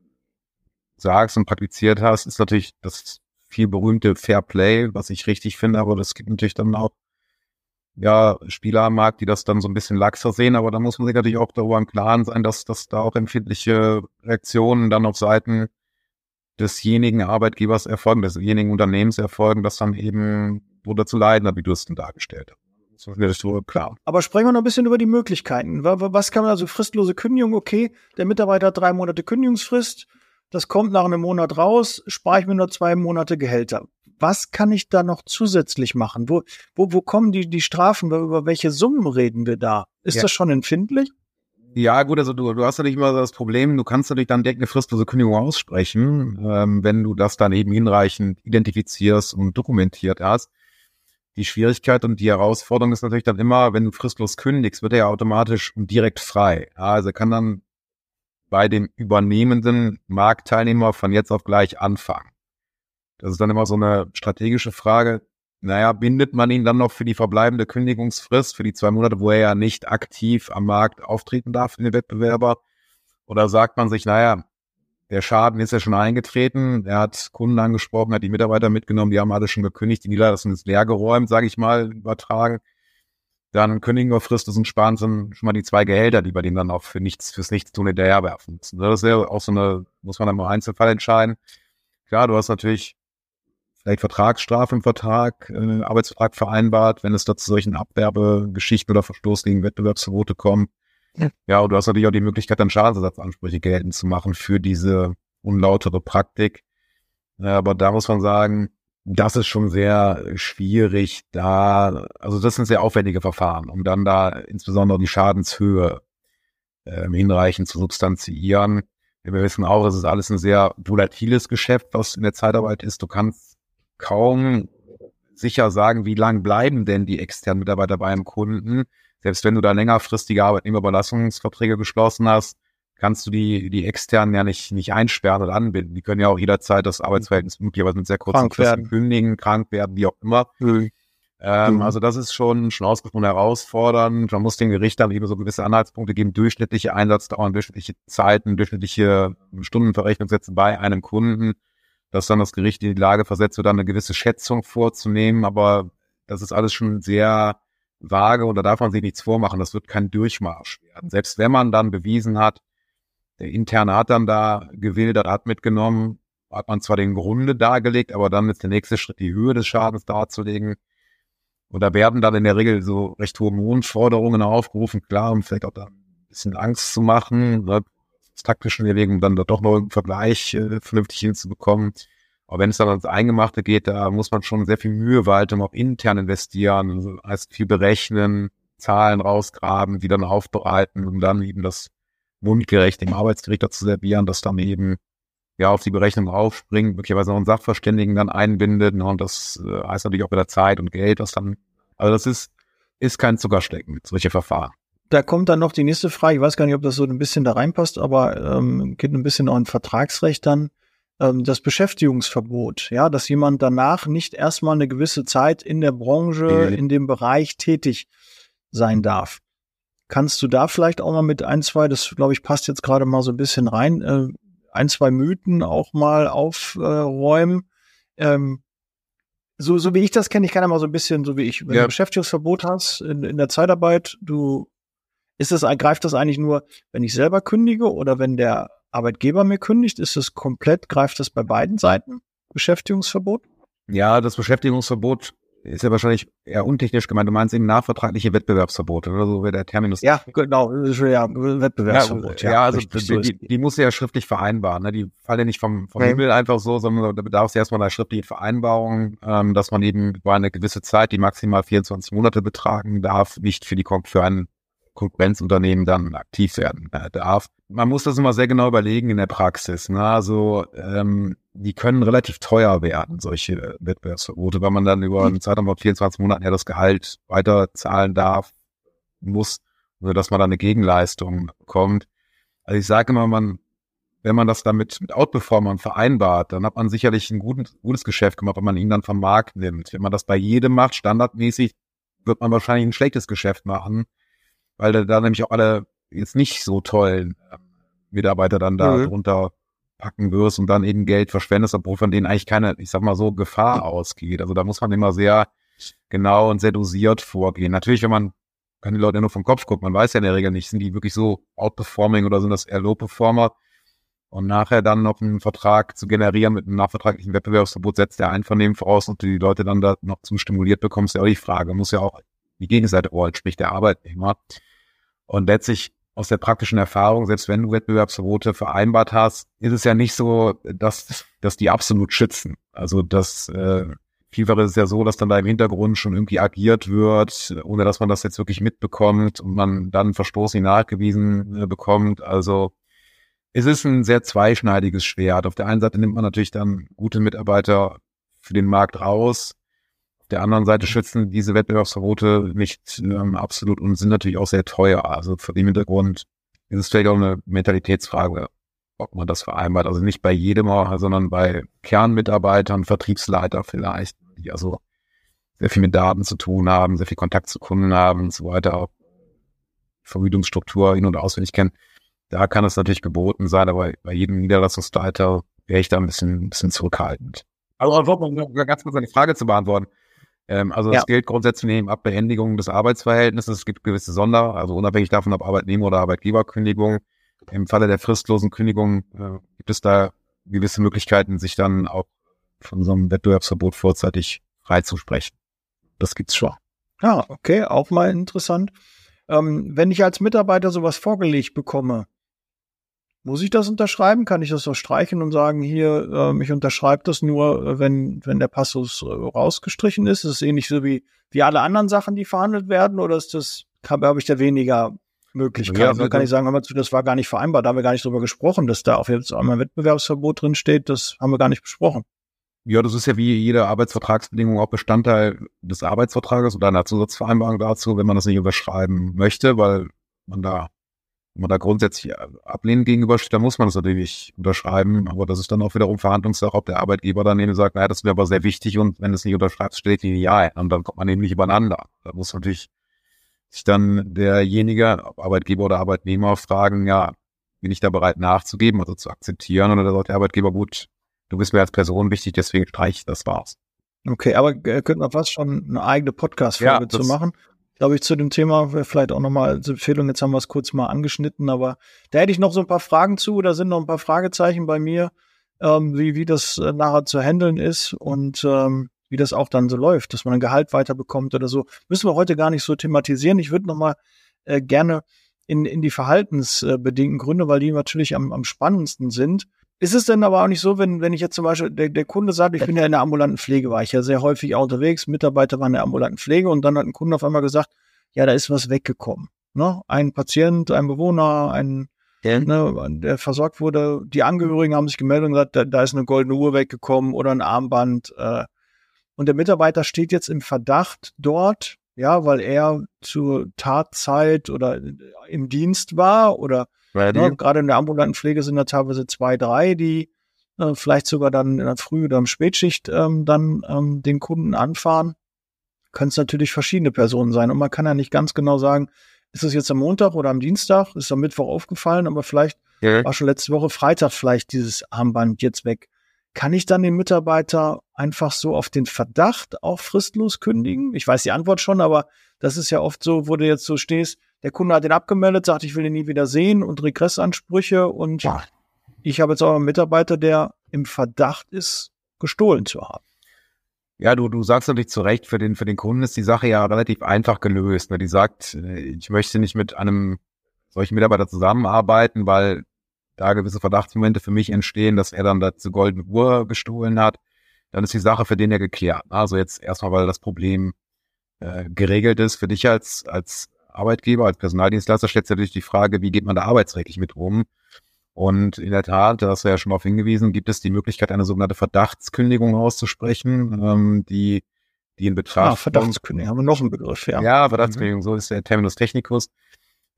sagst und praktiziert hast, ist natürlich das viel berühmte Fair Play, was ich richtig finde, aber das gibt natürlich dann auch ja Spieler am Markt, die das dann so ein bisschen laxer sehen, aber da muss man sich natürlich auch darüber im Klaren sein, dass, dass da auch empfindliche Reaktionen dann auf Seiten desjenigen Arbeitgebers erfolgen, desjenigen Unternehmens erfolgen, das dann eben drunter zu leiden hat, wie du es denn dargestellt hast. Das ist so klar. Aber sprechen wir noch ein bisschen über die Möglichkeiten. Was kann man also fristlose Kündigung? Okay, der Mitarbeiter hat drei Monate Kündigungsfrist. Das kommt nach einem Monat raus, spare ich mir nur zwei Monate Gehälter. Was kann ich da noch zusätzlich machen? Wo, wo, wo kommen die, die Strafen? Über welche Summen reden wir da? Ist ja. das schon empfindlich? Ja, gut, also du, du hast natürlich immer das Problem, du kannst natürlich dann direkt eine fristlose Kündigung aussprechen, ähm, wenn du das dann eben hinreichend identifizierst und dokumentiert hast. Die Schwierigkeit und die Herausforderung ist natürlich dann immer, wenn du fristlos kündigst, wird er ja automatisch und direkt frei. Also kann dann bei dem übernehmenden Marktteilnehmer von jetzt auf gleich anfangen. Das ist dann immer so eine strategische Frage. Naja, bindet man ihn dann noch für die verbleibende Kündigungsfrist, für die zwei Monate, wo er ja nicht aktiv am Markt auftreten darf in den Wettbewerber? Oder sagt man sich, naja, der Schaden ist ja schon eingetreten, er hat Kunden angesprochen, hat die Mitarbeiter mitgenommen, die haben alle schon gekündigt, die Niederlassung ist leer geräumt, sage ich mal, übertragen. Dann kündigen wir Frist und sparen schon mal die zwei Gehälter, die wir denen dann auch für nichts, fürs Nichtstun hinterherwerfen müssen. Das ist ja auch so eine, muss man dann mal Einzelfall entscheiden. Klar, du hast natürlich vielleicht Vertragsstrafe im Vertrag, äh, Arbeitsvertrag vereinbart, wenn es da zu solchen Abwerbegeschichten oder Verstoß gegen Wettbewerbsverbote kommt. Ja. ja, und du hast natürlich auch die Möglichkeit, dann Schadensersatzansprüche geltend zu machen für diese unlautere Praktik. Aber da muss man sagen, das ist schon sehr schwierig, da, also das sind sehr aufwendige Verfahren, um dann da insbesondere die Schadenshöhe äh, hinreichend zu substanziieren. Wir wissen auch, es ist alles ein sehr volatiles Geschäft, was in der Zeitarbeit ist. Du kannst kaum sicher sagen, wie lang bleiben denn die externen Mitarbeiter bei einem Kunden. Selbst wenn du da längerfristige Arbeitnehmerüberlassungsverträge geschlossen hast, kannst du die, die externen ja nicht, nicht einsperren oder anbinden. Die können ja auch jederzeit das Arbeitsverhältnis möglicherweise mit sehr kurzen Fristen kündigen, krank werden, wie auch immer. Mhm. Ähm, mhm. Also das ist schon, schon ausgesprochen herausfordernd. Man muss den Gerichtern eben so gewisse Anhaltspunkte geben, durchschnittliche Einsatzdauern, durchschnittliche Zeiten, durchschnittliche Stundenverrechnungssätze bei einem Kunden dass dann das Gericht in die Lage versetzt wird, eine gewisse Schätzung vorzunehmen. Aber das ist alles schon sehr vage und da darf man sich nichts vormachen. Das wird kein Durchmarsch werden. Selbst wenn man dann bewiesen hat, der Interne hat dann da gewildert, hat mitgenommen, hat man zwar den Grunde dargelegt, aber dann ist der nächste Schritt, die Höhe des Schadens darzulegen. Und da werden dann in der Regel so recht hohe Mondforderungen aufgerufen, klar, um vielleicht auch da ein bisschen Angst zu machen. Taktischen Erwägungen dann doch noch einen Vergleich äh, vernünftig hinzubekommen. Aber wenn es dann ans Eingemachte geht, da muss man schon sehr viel Mühe walten, auch intern investieren, also heißt viel berechnen, Zahlen rausgraben, die dann aufbereiten, um dann eben das mundgerecht dem Arbeitsgericht dazu servieren, das dann eben ja auf die Berechnung aufspringt, möglicherweise noch einen Sachverständigen dann einbindet. Ne, und das äh, heißt natürlich auch wieder Zeit und Geld, was dann, also das ist, ist kein Zuckerstecken, solche Verfahren da kommt dann noch die nächste Frage. Ich weiß gar nicht, ob das so ein bisschen da reinpasst, aber ähm, geht ein bisschen auch in Vertragsrecht dann. Ähm, das Beschäftigungsverbot, ja, dass jemand danach nicht erstmal eine gewisse Zeit in der Branche, in dem Bereich tätig sein darf. Kannst du da vielleicht auch mal mit ein, zwei, das glaube ich passt jetzt gerade mal so ein bisschen rein, äh, ein, zwei Mythen auch mal aufräumen? Ähm, so, so wie ich das kenne, ich kann ja mal so ein bisschen, so wie ich, wenn ja. du Beschäftigungsverbot hast in, in der Zeitarbeit, du ist es, greift das eigentlich nur, wenn ich selber kündige oder wenn der Arbeitgeber mir kündigt? Ist es komplett, greift das bei beiden Seiten? Beschäftigungsverbot? Ja, das Beschäftigungsverbot ist ja wahrscheinlich eher untechnisch gemeint. Du meinst eben nachvertragliche Wettbewerbsverbote oder so wie der Terminus. Ja, genau, ja, Wettbewerbsverbot. Ja, ja, also die, so die, die muss ja schriftlich vereinbaren. Ne? Die fallen ja nicht vom, vom okay. Himmel einfach so, sondern da bedarf es erstmal einer schriftlichen Vereinbarung, ähm, dass man eben über eine gewisse Zeit, die maximal 24 Monate betragen darf, nicht für die für einen Konkurrenzunternehmen dann aktiv werden äh, darf. Man muss das immer sehr genau überlegen in der Praxis. Ne? Also ähm, die können relativ teuer werden, solche Wettbewerbsverbote, weil man dann über einen Zeitraum von 24 Monaten ja das Gehalt weiter zahlen darf, muss, dass man dann eine Gegenleistung bekommt. Also ich sage immer, man, wenn man das damit mit Outperformern vereinbart, dann hat man sicherlich ein guten, gutes Geschäft gemacht, wenn man ihn dann vom Markt nimmt. Wenn man das bei jedem macht, standardmäßig, wird man wahrscheinlich ein schlechtes Geschäft machen, weil da, da nämlich auch alle jetzt nicht so tollen äh, Mitarbeiter dann da mhm. drunter packen wirst und dann eben Geld verschwendest, obwohl von denen eigentlich keine, ich sag mal so, Gefahr ausgeht. Also da muss man immer sehr genau und sehr dosiert vorgehen. Natürlich, wenn man kann die Leute nur vom Kopf gucken, man weiß ja in der Regel nicht, sind die wirklich so outperforming oder sind das eher low-performer? Und nachher dann noch einen Vertrag zu generieren mit einem nachvertraglichen Wettbewerbsverbot setzt der Einvernehmen voraus und die Leute dann da noch zum stimuliert bekommen, ist ja auch die Frage. Muss ja auch die Gegenseite wollen, sprich der Arbeitnehmer. Und letztlich aus der praktischen Erfahrung, selbst wenn du Wettbewerbsverbote vereinbart hast, ist es ja nicht so, dass, dass die absolut schützen. Also das äh, vielfach ist es ja so, dass dann da im Hintergrund schon irgendwie agiert wird, ohne dass man das jetzt wirklich mitbekommt und man dann Verstoß nachgewiesen äh, bekommt. Also es ist ein sehr zweischneidiges Schwert. Auf der einen Seite nimmt man natürlich dann gute Mitarbeiter für den Markt raus. Der anderen Seite schützen diese Wettbewerbsverbote nicht ähm, absolut und sind natürlich auch sehr teuer. Also vor dem Hintergrund ist es vielleicht auch eine Mentalitätsfrage, ob man das vereinbart. Also nicht bei jedem, sondern bei Kernmitarbeitern, Vertriebsleiter vielleicht, die also sehr viel mit Daten zu tun haben, sehr viel Kontakt zu Kunden haben und so weiter, auch Vergütungsstruktur hin- und auswendig kennen. Da kann es natürlich geboten sein, aber bei jedem Niederlassungsleiter wäre ich da ein bisschen, ein bisschen zurückhaltend. Also, um ganz kurz eine Frage zu beantworten. Ähm, also es ja. gilt grundsätzlich ab Beendigung des Arbeitsverhältnisses. Es gibt gewisse Sonder, also unabhängig davon, ob Arbeitnehmer oder Arbeitgeberkündigung. Im Falle der fristlosen Kündigung äh, gibt es da gewisse Möglichkeiten, sich dann auch von so einem Wettbewerbsverbot vorzeitig freizusprechen. Das gibt's schon. Ja, okay, auch mal interessant. Ähm, wenn ich als Mitarbeiter sowas vorgelegt bekomme, muss ich das unterschreiben? Kann ich das so streichen und sagen, hier, ähm, ich unterschreibe das nur, äh, wenn, wenn der Passus äh, rausgestrichen ist? Ist es ähnlich so wie, wie alle anderen Sachen, die verhandelt werden? Oder ist das, habe ich da weniger Möglichkeiten? Ja, also kann ich sagen, das war gar nicht vereinbart, da haben wir gar nicht drüber gesprochen, dass da auf jetzt einmal Wettbewerbsverbot drin steht, das haben wir gar nicht besprochen. Ja, das ist ja wie jede Arbeitsvertragsbedingung auch Bestandteil des Arbeitsvertrages oder einer Zusatzvereinbarung dazu, wenn man das nicht unterschreiben möchte, weil man da, wenn man da grundsätzlich ablehnend gegenübersteht, dann muss man das natürlich unterschreiben. Aber das ist dann auch wiederum Verhandlungssache, ob der Arbeitgeber dann eben sagt, naja, das wäre aber sehr wichtig und wenn du es nicht unterschreibst, steht die ja ein. Und dann kommt man eben nicht übereinander. Da muss natürlich sich dann derjenige, Arbeitgeber oder Arbeitnehmer, fragen, ja, bin ich da bereit nachzugeben, also zu akzeptieren? Oder sagt der Arbeitgeber, gut, du bist mir als Person wichtig, deswegen streich ich, das war's. Okay, aber äh, könnten wir fast schon eine eigene Podcast-Folge ja, zu machen. Glaube ich, zu dem Thema vielleicht auch nochmal als Empfehlung. Jetzt haben wir es kurz mal angeschnitten, aber da hätte ich noch so ein paar Fragen zu. Da sind noch ein paar Fragezeichen bei mir, ähm, wie, wie das äh, nachher zu handeln ist und ähm, wie das auch dann so läuft, dass man ein Gehalt weiterbekommt oder so. Müssen wir heute gar nicht so thematisieren. Ich würde nochmal äh, gerne in, in die verhaltensbedingten Gründe, weil die natürlich am, am spannendsten sind. Ist es denn aber auch nicht so, wenn, wenn ich jetzt zum Beispiel, der, der Kunde sagt, ich bin ja in der ambulanten Pflege, war ich ja sehr häufig unterwegs, Mitarbeiter waren in der ambulanten Pflege und dann hat ein Kunde auf einmal gesagt, ja, da ist was weggekommen. Ne? Ein Patient, ein Bewohner, ein, ja. ne, der versorgt wurde, die Angehörigen haben sich gemeldet und gesagt, da, da ist eine goldene Uhr weggekommen oder ein Armband. Äh, und der Mitarbeiter steht jetzt im Verdacht dort, ja, weil er zur Tatzeit oder im Dienst war oder Ne, gerade in der ambulanten Pflege sind da teilweise zwei, drei, die äh, vielleicht sogar dann in der Früh- oder im Spätschicht ähm, dann ähm, den Kunden anfahren. Können es natürlich verschiedene Personen sein. Und man kann ja nicht ganz genau sagen, ist es jetzt am Montag oder am Dienstag, ist am Mittwoch aufgefallen, aber vielleicht ja. war schon letzte Woche Freitag vielleicht dieses Armband jetzt weg. Kann ich dann den Mitarbeiter einfach so auf den Verdacht auch fristlos kündigen? Ich weiß die Antwort schon, aber das ist ja oft so, wo du jetzt so stehst, der Kunde hat den abgemeldet, sagt, ich will ihn nie wieder sehen und Regressansprüche und ja. ich habe jetzt auch einen Mitarbeiter, der im Verdacht ist, gestohlen zu haben. Ja, du, du sagst natürlich zu Recht, für den, für den Kunden ist die Sache ja relativ einfach gelöst. Ne? Die sagt, äh, ich möchte nicht mit einem solchen Mitarbeiter zusammenarbeiten, weil da gewisse Verdachtsmomente für mich entstehen, dass er dann dazu goldene Uhr gestohlen hat. Dann ist die Sache für den ja geklärt. Also jetzt erstmal, weil das Problem äh, geregelt ist. Für dich als, als Arbeitgeber, als Personaldienstleister stellt sich natürlich die Frage, wie geht man da arbeitsrechtlich mit um? Und in der Tat, da hast du ja schon mal auf hingewiesen, gibt es die Möglichkeit, eine sogenannte Verdachtskündigung auszusprechen, ähm, die, die in Betracht. Ah, Verdachtskündigung, haben wir noch einen Begriff, ja. Ja, Verdachtskündigung, mhm. so ist der Terminus technicus,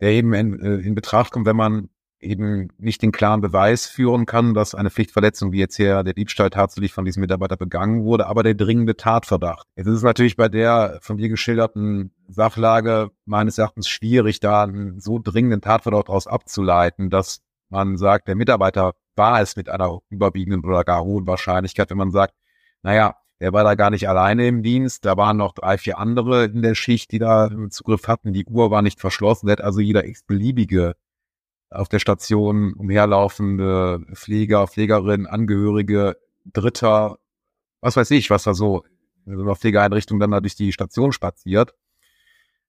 der eben in, äh, in Betracht kommt, wenn man eben nicht den klaren Beweis führen kann, dass eine Pflichtverletzung, wie jetzt hier der Diebstahl tatsächlich von diesem Mitarbeiter begangen wurde, aber der dringende Tatverdacht. Jetzt ist es natürlich bei der von dir geschilderten Sachlage meines Erachtens schwierig, da einen so dringenden Tatverdacht daraus abzuleiten, dass man sagt, der Mitarbeiter war es mit einer überwiegenden oder gar hohen Wahrscheinlichkeit, wenn man sagt, naja, Der war da gar nicht alleine im Dienst. Da waren noch drei, vier andere in der Schicht, die da Zugriff hatten. Die Uhr war nicht verschlossen. Der hat also jeder x-beliebige auf der Station umherlaufende Pfleger, Pflegerin, Angehörige, Dritter, was weiß ich, was da so in einer Pflegeeinrichtung dann da durch die Station spaziert.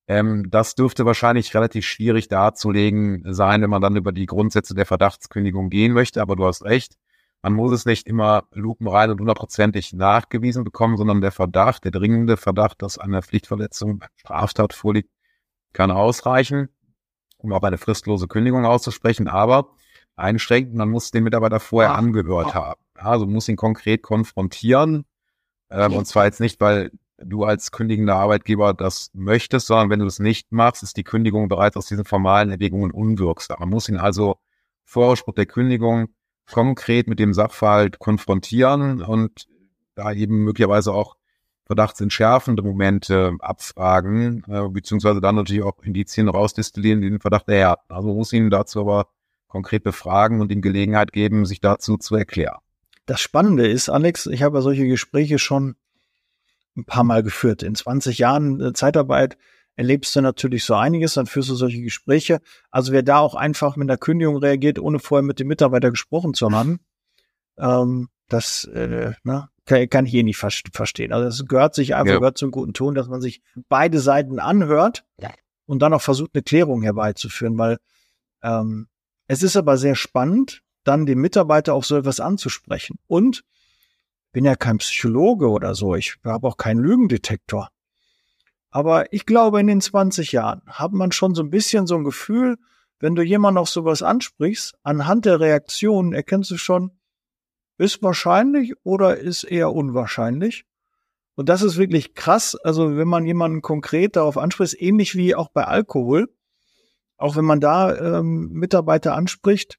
Ähm, das dürfte wahrscheinlich relativ schwierig darzulegen sein, wenn man dann über die Grundsätze der Verdachtskündigung gehen möchte. Aber du hast recht. Man muss es nicht immer lupenrein und hundertprozentig nachgewiesen bekommen, sondern der Verdacht, der dringende Verdacht, dass eine Pflichtverletzung, Straftat vorliegt, kann ausreichen um auch eine fristlose Kündigung auszusprechen, aber einschränken, man muss den Mitarbeiter vorher angehört haben. Also muss ihn konkret konfrontieren. Ähm, und zwar jetzt nicht, weil du als kündigender Arbeitgeber das möchtest, sondern wenn du das nicht machst, ist die Kündigung bereits aus diesen formalen Erwägungen unwirksam. Man muss ihn also vor Ausspruch der Kündigung konkret mit dem Sachverhalt konfrontieren und da eben möglicherweise auch verdachtsentschärfende Momente abfragen, äh, beziehungsweise dann natürlich auch Indizien rausdestillieren, die den Verdacht erhärten. Also muss ihn dazu aber konkret befragen und ihm Gelegenheit geben, sich dazu zu erklären. Das Spannende ist, Alex, ich habe ja solche Gespräche schon ein paar Mal geführt. In 20 Jahren äh, Zeitarbeit erlebst du natürlich so einiges, dann führst du solche Gespräche. Also wer da auch einfach mit einer Kündigung reagiert, ohne vorher mit dem Mitarbeiter gesprochen zu haben, ähm, das, äh, ne, kann, kann ich eh nicht verstehen. Also es gehört sich einfach, ja. gehört zum guten Ton, dass man sich beide Seiten anhört und dann auch versucht, eine Klärung herbeizuführen, weil ähm, es ist aber sehr spannend, dann den Mitarbeiter auf so etwas anzusprechen. Und bin ja kein Psychologe oder so, ich habe auch keinen Lügendetektor. Aber ich glaube, in den 20 Jahren hat man schon so ein bisschen so ein Gefühl, wenn du jemanden auf sowas ansprichst, anhand der Reaktionen erkennst du schon, ist wahrscheinlich oder ist eher unwahrscheinlich. Und das ist wirklich krass. Also wenn man jemanden konkret darauf anspricht, ähnlich wie auch bei Alkohol, auch wenn man da ähm, Mitarbeiter anspricht,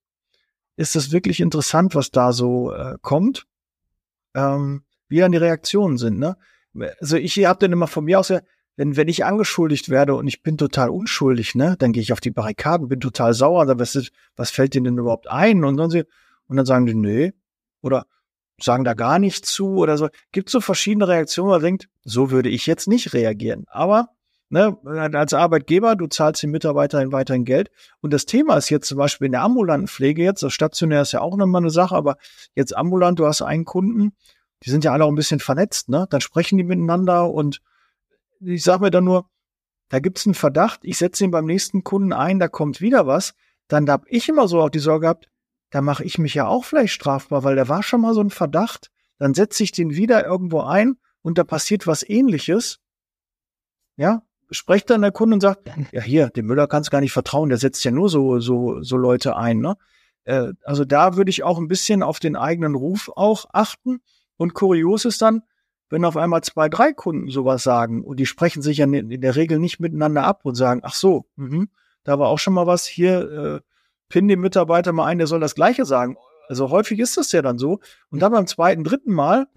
ist es wirklich interessant, was da so äh, kommt, ähm, wie dann die Reaktionen sind. Ne? Also ich habe dann immer von mir aus, wenn, wenn ich angeschuldigt werde und ich bin total unschuldig, ne, dann gehe ich auf die Barrikaden, bin total sauer, was, was fällt denen denn überhaupt ein? Und dann, sie, und dann sagen die, nee, oder sagen da gar nichts zu oder so. Gibt so verschiedene Reaktionen, wo man denkt, so würde ich jetzt nicht reagieren. Aber ne, als Arbeitgeber, du zahlst den Mitarbeitern weiterhin Geld. Und das Thema ist jetzt zum Beispiel in der ambulanten Pflege jetzt, das stationär ist ja auch nochmal eine Sache, aber jetzt ambulant, du hast einen Kunden, die sind ja alle auch ein bisschen vernetzt, ne? Dann sprechen die miteinander und ich sag mir dann nur, da gibt's einen Verdacht, ich setze ihn beim nächsten Kunden ein, da kommt wieder was, dann habe ich immer so auch die Sorge gehabt, da mache ich mich ja auch vielleicht strafbar, weil da war schon mal so ein Verdacht, dann setze ich den wieder irgendwo ein und da passiert was ähnliches. Ja, sprecht dann der Kunde und sagt, ja hier, dem Müller kannst du gar nicht vertrauen, der setzt ja nur so, so, so Leute ein. Ne? Äh, also da würde ich auch ein bisschen auf den eigenen Ruf auch achten. Und kurios ist dann, wenn auf einmal zwei, drei Kunden sowas sagen und die sprechen sich ja in der Regel nicht miteinander ab und sagen, ach so, mh, da war auch schon mal was hier, äh, pin den Mitarbeiter mal ein, der soll das Gleiche sagen. Also häufig ist das ja dann so. Und dann beim zweiten, dritten Mal,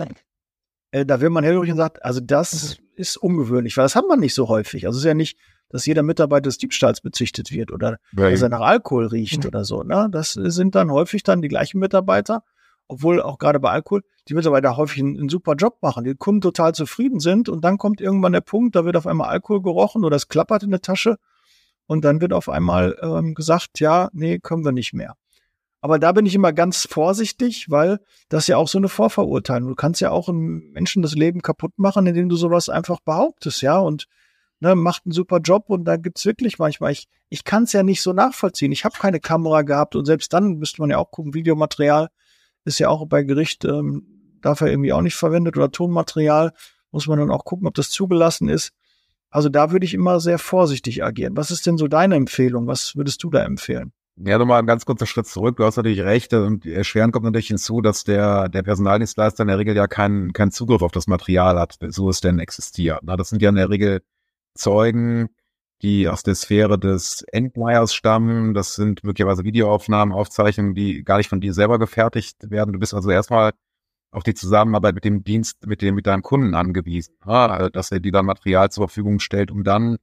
äh, da will man hellhörig und sagt, also das ist ungewöhnlich, weil das hat man nicht so häufig. Also es ist ja nicht, dass jeder Mitarbeiter des Diebstahls bezichtet wird oder right. dass er nach Alkohol riecht mhm. oder so. Ne? Das sind dann häufig dann die gleichen Mitarbeiter, obwohl auch gerade bei Alkohol die Mitarbeiter häufig einen, einen, super Job machen, die Kunden total zufrieden sind und dann kommt irgendwann der Punkt, da wird auf einmal Alkohol gerochen oder es klappert in der Tasche und dann wird auf einmal ähm, gesagt, ja, nee, können wir nicht mehr. Aber da bin ich immer ganz vorsichtig, weil das ja auch so eine Vorverurteilung. Du kannst ja auch einem Menschen das Leben kaputt machen, indem du sowas einfach behauptest, ja, und ne, macht einen super Job und da gibt's wirklich manchmal, ich, ich kann es ja nicht so nachvollziehen. Ich habe keine Kamera gehabt und selbst dann müsste man ja auch gucken, Videomaterial ist ja auch bei Gericht, ähm, darf er irgendwie auch nicht verwendet oder Tonmaterial, muss man dann auch gucken, ob das zugelassen ist. Also da würde ich immer sehr vorsichtig agieren. Was ist denn so deine Empfehlung? Was würdest du da empfehlen? Ja, nochmal ein ganz kurzer Schritt zurück. Du hast natürlich recht. Und erschwerend kommt natürlich hinzu, dass der, der Personaldienstleister in der Regel ja keinen keinen Zugriff auf das Material hat, so es denn existiert. Na, das sind ja in der Regel Zeugen, die aus der Sphäre des Endmeyers stammen. Das sind möglicherweise Videoaufnahmen, Aufzeichnungen, die gar nicht von dir selber gefertigt werden. Du bist also erstmal auf die Zusammenarbeit mit dem Dienst, mit dem, mit deinem Kunden angewiesen, ja, dass er dir dann Material zur Verfügung stellt, um dann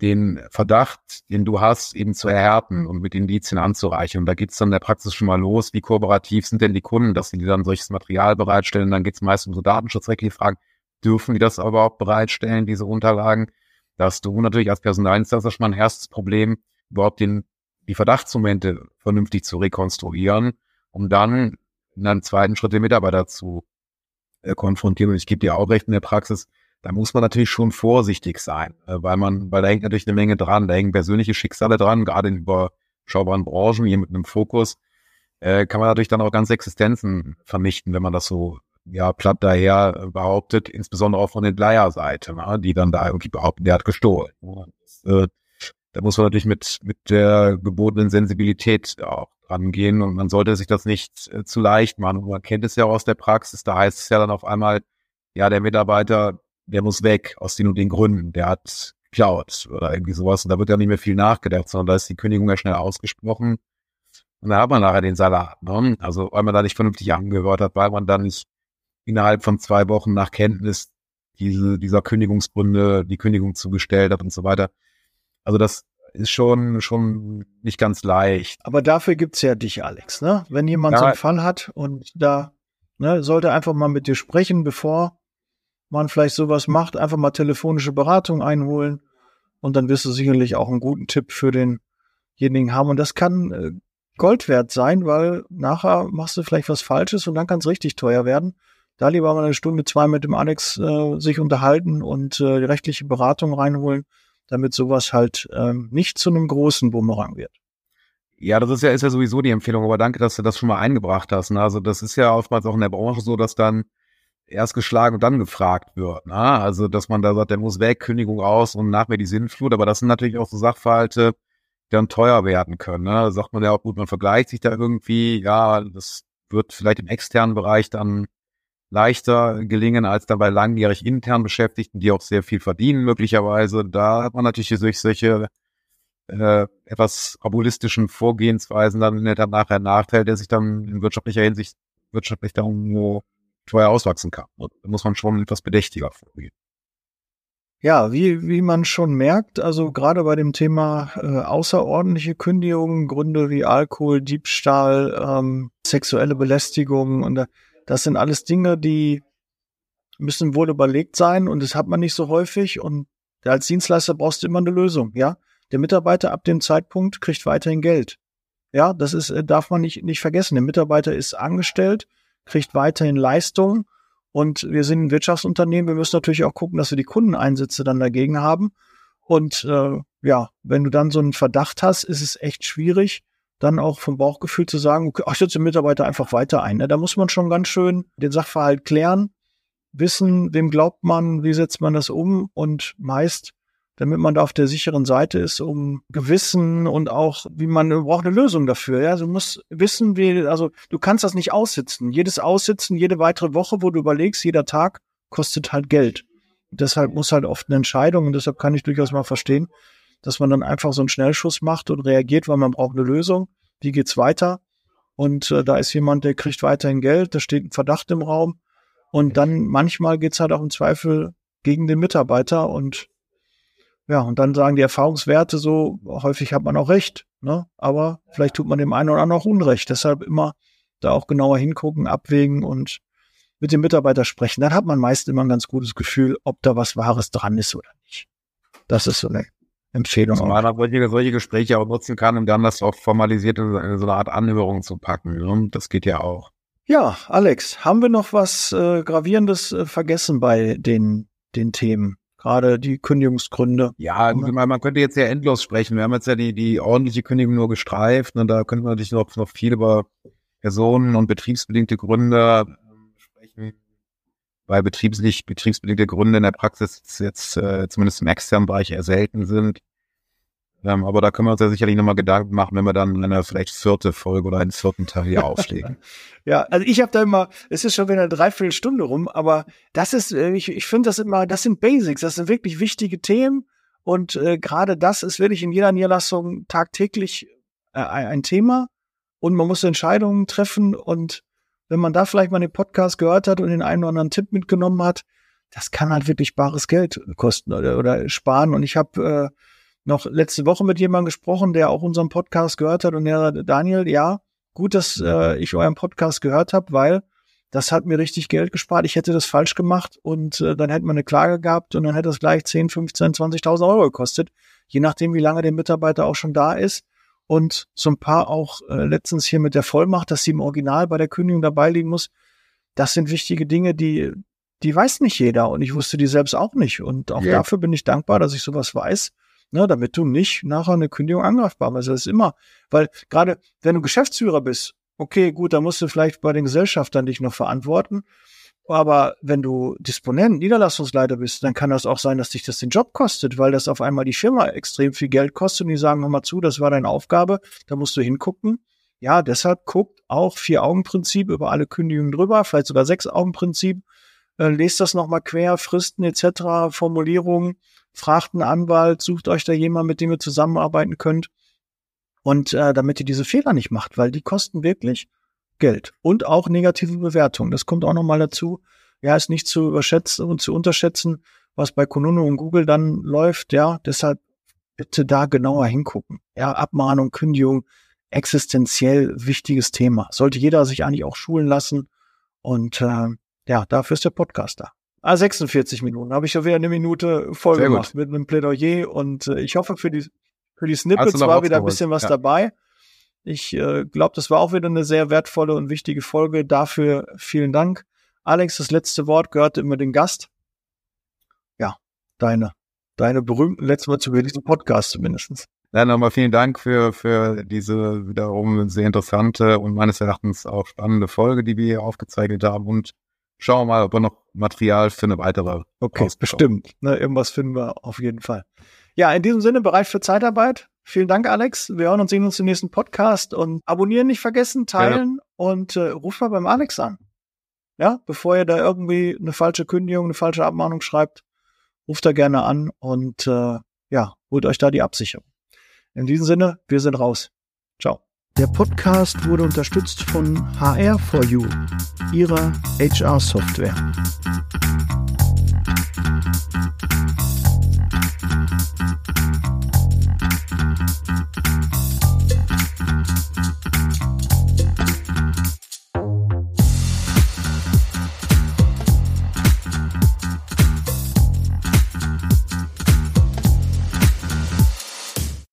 den Verdacht, den du hast, eben zu erhärten und mit Indizien anzureichen. Und da geht's dann in der Praxis schon mal los, wie kooperativ sind denn die Kunden, dass sie dann solches Material bereitstellen. Dann geht's meist um so datenschutzrechtliche Fragen. Dürfen die das aber auch bereitstellen, diese Unterlagen? Da hast du natürlich als Personalinstanz schon mal ein erstes Problem, überhaupt den, die Verdachtsmomente vernünftig zu rekonstruieren, um dann in einem zweiten Schritt den Mitarbeiter zu äh, konfrontieren. Und ich gebe dir auch recht in der Praxis, da muss man natürlich schon vorsichtig sein, äh, weil man, weil da hängt natürlich eine Menge dran, da hängen persönliche Schicksale dran, gerade in überschaubaren Branchen, hier mit einem Fokus, äh, kann man natürlich dann auch ganze Existenzen vernichten, wenn man das so ja platt daher behauptet, insbesondere auch von den Leierseite, ne, die dann da irgendwie behaupten, der hat gestohlen. Das, äh, da muss man natürlich mit mit der gebotenen Sensibilität auch rangehen und man sollte sich das nicht äh, zu leicht machen. Und man kennt es ja auch aus der Praxis, da heißt es ja dann auf einmal, ja, der Mitarbeiter der muss weg aus den und den Gründen, der hat geklaut oder irgendwie sowas und da wird ja nicht mehr viel nachgedacht, sondern da ist die Kündigung ja schnell ausgesprochen und da hat man nachher den Salat, ne? also weil man da nicht vernünftig angehört hat, weil man dann nicht innerhalb von zwei Wochen nach Kenntnis diese, dieser Kündigungsgründe die Kündigung zugestellt hat und so weiter. Also das ist schon, schon nicht ganz leicht. Aber dafür gibt's ja dich, Alex, ne? Wenn jemand ja. so einen Fall hat und da, ne, sollte einfach mal mit dir sprechen, bevor man vielleicht sowas macht, einfach mal telefonische Beratung einholen und dann wirst du sicherlich auch einen guten Tipp für denjenigen haben. Und das kann äh, Gold wert sein, weil nachher machst du vielleicht was Falsches und dann kann es richtig teuer werden. Da lieber mal eine Stunde, zwei mit dem Alex äh, sich unterhalten und äh, die rechtliche Beratung reinholen, damit sowas halt ähm, nicht zu einem großen Bumerang wird. Ja, das ist ja, ist ja sowieso die Empfehlung, aber danke, dass du das schon mal eingebracht hast. Ne? Also das ist ja oftmals auch in der Branche so, dass dann erst geschlagen und dann gefragt wird. Ne? Also, dass man da sagt, der muss weg, Kündigung aus und nach mir die Sinnflut. Aber das sind natürlich auch so Sachverhalte, die dann teuer werden können. Ne? Da sagt man ja auch gut, man vergleicht sich da irgendwie. Ja, das wird vielleicht im externen Bereich dann leichter gelingen als dann bei langjährig intern Beschäftigten, die auch sehr viel verdienen möglicherweise. Da hat man natürlich durch solche äh, etwas abulistischen Vorgehensweisen dann nachher einen Nachteil, der sich dann in wirtschaftlicher Hinsicht wirtschaftlich da irgendwo teuer auswachsen kann. Da muss man schon etwas bedächtiger vorgehen. Ja, wie, wie man schon merkt, also gerade bei dem Thema äh, außerordentliche Kündigungen, Gründe wie Alkohol, Diebstahl, ähm, sexuelle Belästigung und äh, das sind alles Dinge, die müssen wohl überlegt sein und das hat man nicht so häufig und als Dienstleister brauchst du immer eine Lösung, ja. Der Mitarbeiter ab dem Zeitpunkt kriegt weiterhin Geld. Ja, das ist, äh, darf man nicht, nicht vergessen. Der Mitarbeiter ist angestellt kriegt weiterhin Leistung. Und wir sind ein Wirtschaftsunternehmen. Wir müssen natürlich auch gucken, dass wir die Kundeneinsätze dann dagegen haben. Und äh, ja, wenn du dann so einen Verdacht hast, ist es echt schwierig, dann auch vom Bauchgefühl zu sagen, okay, ich setze den Mitarbeiter einfach weiter ein. Ne? Da muss man schon ganz schön den Sachverhalt klären, wissen, wem glaubt man, wie setzt man das um und meist damit man da auf der sicheren Seite ist, um Gewissen und auch, wie man braucht eine Lösung dafür. Ja, du musst wissen, wie, also du kannst das nicht aussitzen. Jedes Aussitzen, jede weitere Woche, wo du überlegst, jeder Tag kostet halt Geld. deshalb muss halt oft eine Entscheidung und deshalb kann ich durchaus mal verstehen, dass man dann einfach so einen Schnellschuss macht und reagiert, weil man braucht eine Lösung. Wie geht's weiter? Und äh, da ist jemand, der kriegt weiterhin Geld, da steht ein Verdacht im Raum. Und dann manchmal geht's halt auch im Zweifel gegen den Mitarbeiter und ja, und dann sagen die Erfahrungswerte so, häufig hat man auch recht, ne? aber vielleicht tut man dem einen oder anderen auch Unrecht. Deshalb immer da auch genauer hingucken, abwägen und mit dem Mitarbeiter sprechen. Dann hat man meist immer ein ganz gutes Gefühl, ob da was Wahres dran ist oder nicht. Das ist so eine Empfehlung. Zumal man solche, solche Gespräche auch nutzen kann, um dann das auch formalisiert in so eine Art Anhörung zu packen. Ne? Das geht ja auch. Ja, Alex, haben wir noch was äh, Gravierendes äh, vergessen bei den, den Themen? gerade die Kündigungsgründe. Ja, man könnte jetzt ja endlos sprechen. Wir haben jetzt ja die, die ordentliche Kündigung nur gestreift und da könnte man natürlich noch, noch viel über Personen- und betriebsbedingte Gründe. Weil betriebslich, betriebsbedingte Gründe in der Praxis jetzt äh, zumindest im externen Bereich eher selten sind. Ähm, aber da können wir uns ja sicherlich nochmal Gedanken machen, wenn wir dann eine vielleicht vierte Folge oder einen vierten Teil hier auflegen. ja, also ich habe da immer, es ist schon wieder eine Dreiviertelstunde rum, aber das ist, äh, ich, ich finde das immer, das sind Basics, das sind wirklich wichtige Themen und äh, gerade das ist wirklich in jeder Niederlassung tagtäglich äh, ein Thema und man muss Entscheidungen treffen und wenn man da vielleicht mal den Podcast gehört hat und den einen oder anderen Tipp mitgenommen hat, das kann halt wirklich bares Geld kosten oder, oder sparen und ich habe äh, noch letzte Woche mit jemandem gesprochen, der auch unseren Podcast gehört hat und der sagte, Daniel, ja, gut, dass äh, ich euren Podcast gehört habe, weil das hat mir richtig Geld gespart. Ich hätte das falsch gemacht und äh, dann hätte man eine Klage gehabt und dann hätte es gleich 10, 15, 20.000 Euro gekostet, je nachdem, wie lange der Mitarbeiter auch schon da ist. Und so ein paar auch äh, letztens hier mit der Vollmacht, dass sie im Original bei der Kündigung dabei liegen muss. Das sind wichtige Dinge, die, die weiß nicht jeder und ich wusste die selbst auch nicht. Und auch ja. dafür bin ich dankbar, dass ich sowas weiß, ne, damit du nicht nachher eine Kündigung angreifbar bist. Das ist immer, weil gerade wenn du Geschäftsführer bist okay, gut, da musst du vielleicht bei den Gesellschaftern dich noch verantworten. Aber wenn du Disponent, Niederlassungsleiter bist, dann kann das auch sein, dass dich das den Job kostet, weil das auf einmal die Firma extrem viel Geld kostet und die sagen, hör mal zu, das war deine Aufgabe, da musst du hingucken. Ja, deshalb guckt auch Vier-Augen-Prinzip über alle Kündigungen drüber, vielleicht sogar Sechs-Augen-Prinzip. Äh, lest das nochmal quer, Fristen etc., Formulierungen, fragt einen Anwalt, sucht euch da jemand, mit dem ihr zusammenarbeiten könnt. Und äh, damit ihr diese Fehler nicht macht, weil die kosten wirklich Geld und auch negative Bewertungen. Das kommt auch nochmal dazu. Ja, ist nicht zu überschätzen und zu unterschätzen, was bei Konuno und Google dann läuft. Ja, deshalb bitte da genauer hingucken. Ja, Abmahnung, Kündigung, existenziell wichtiges Thema. Sollte jeder sich eigentlich auch schulen lassen. Und äh, ja, dafür ist der Podcast da. Ah, 46 Minuten. Habe ich schon wieder eine Minute voll Sehr gemacht gut. mit einem Plädoyer. Und äh, ich hoffe für die für die Snippets war wieder ein bisschen was ja. dabei. Ich äh, glaube, das war auch wieder eine sehr wertvolle und wichtige Folge. Dafür vielen Dank. Alex, das letzte Wort gehört immer den Gast. Ja, deine, deine berühmten letzten Worte zu diesem Podcast zumindestens. Ja, nochmal vielen Dank für, für diese wiederum sehr interessante und meines Erachtens auch spannende Folge, die wir hier aufgezeichnet haben. Und schauen wir mal, ob wir noch Material für eine weitere. Okay, bestimmt. Ne, irgendwas finden wir auf jeden Fall. Ja, in diesem Sinne bereit für Zeitarbeit. Vielen Dank, Alex. Wir hören und sehen uns im nächsten Podcast und abonnieren nicht vergessen, teilen ja. und äh, ruft mal beim Alex an. Ja, bevor ihr da irgendwie eine falsche Kündigung, eine falsche Abmahnung schreibt, ruft da gerne an und äh, ja, holt euch da die Absicherung. In diesem Sinne, wir sind raus. Ciao. Der Podcast wurde unterstützt von HR4U, ihrer HR-Software.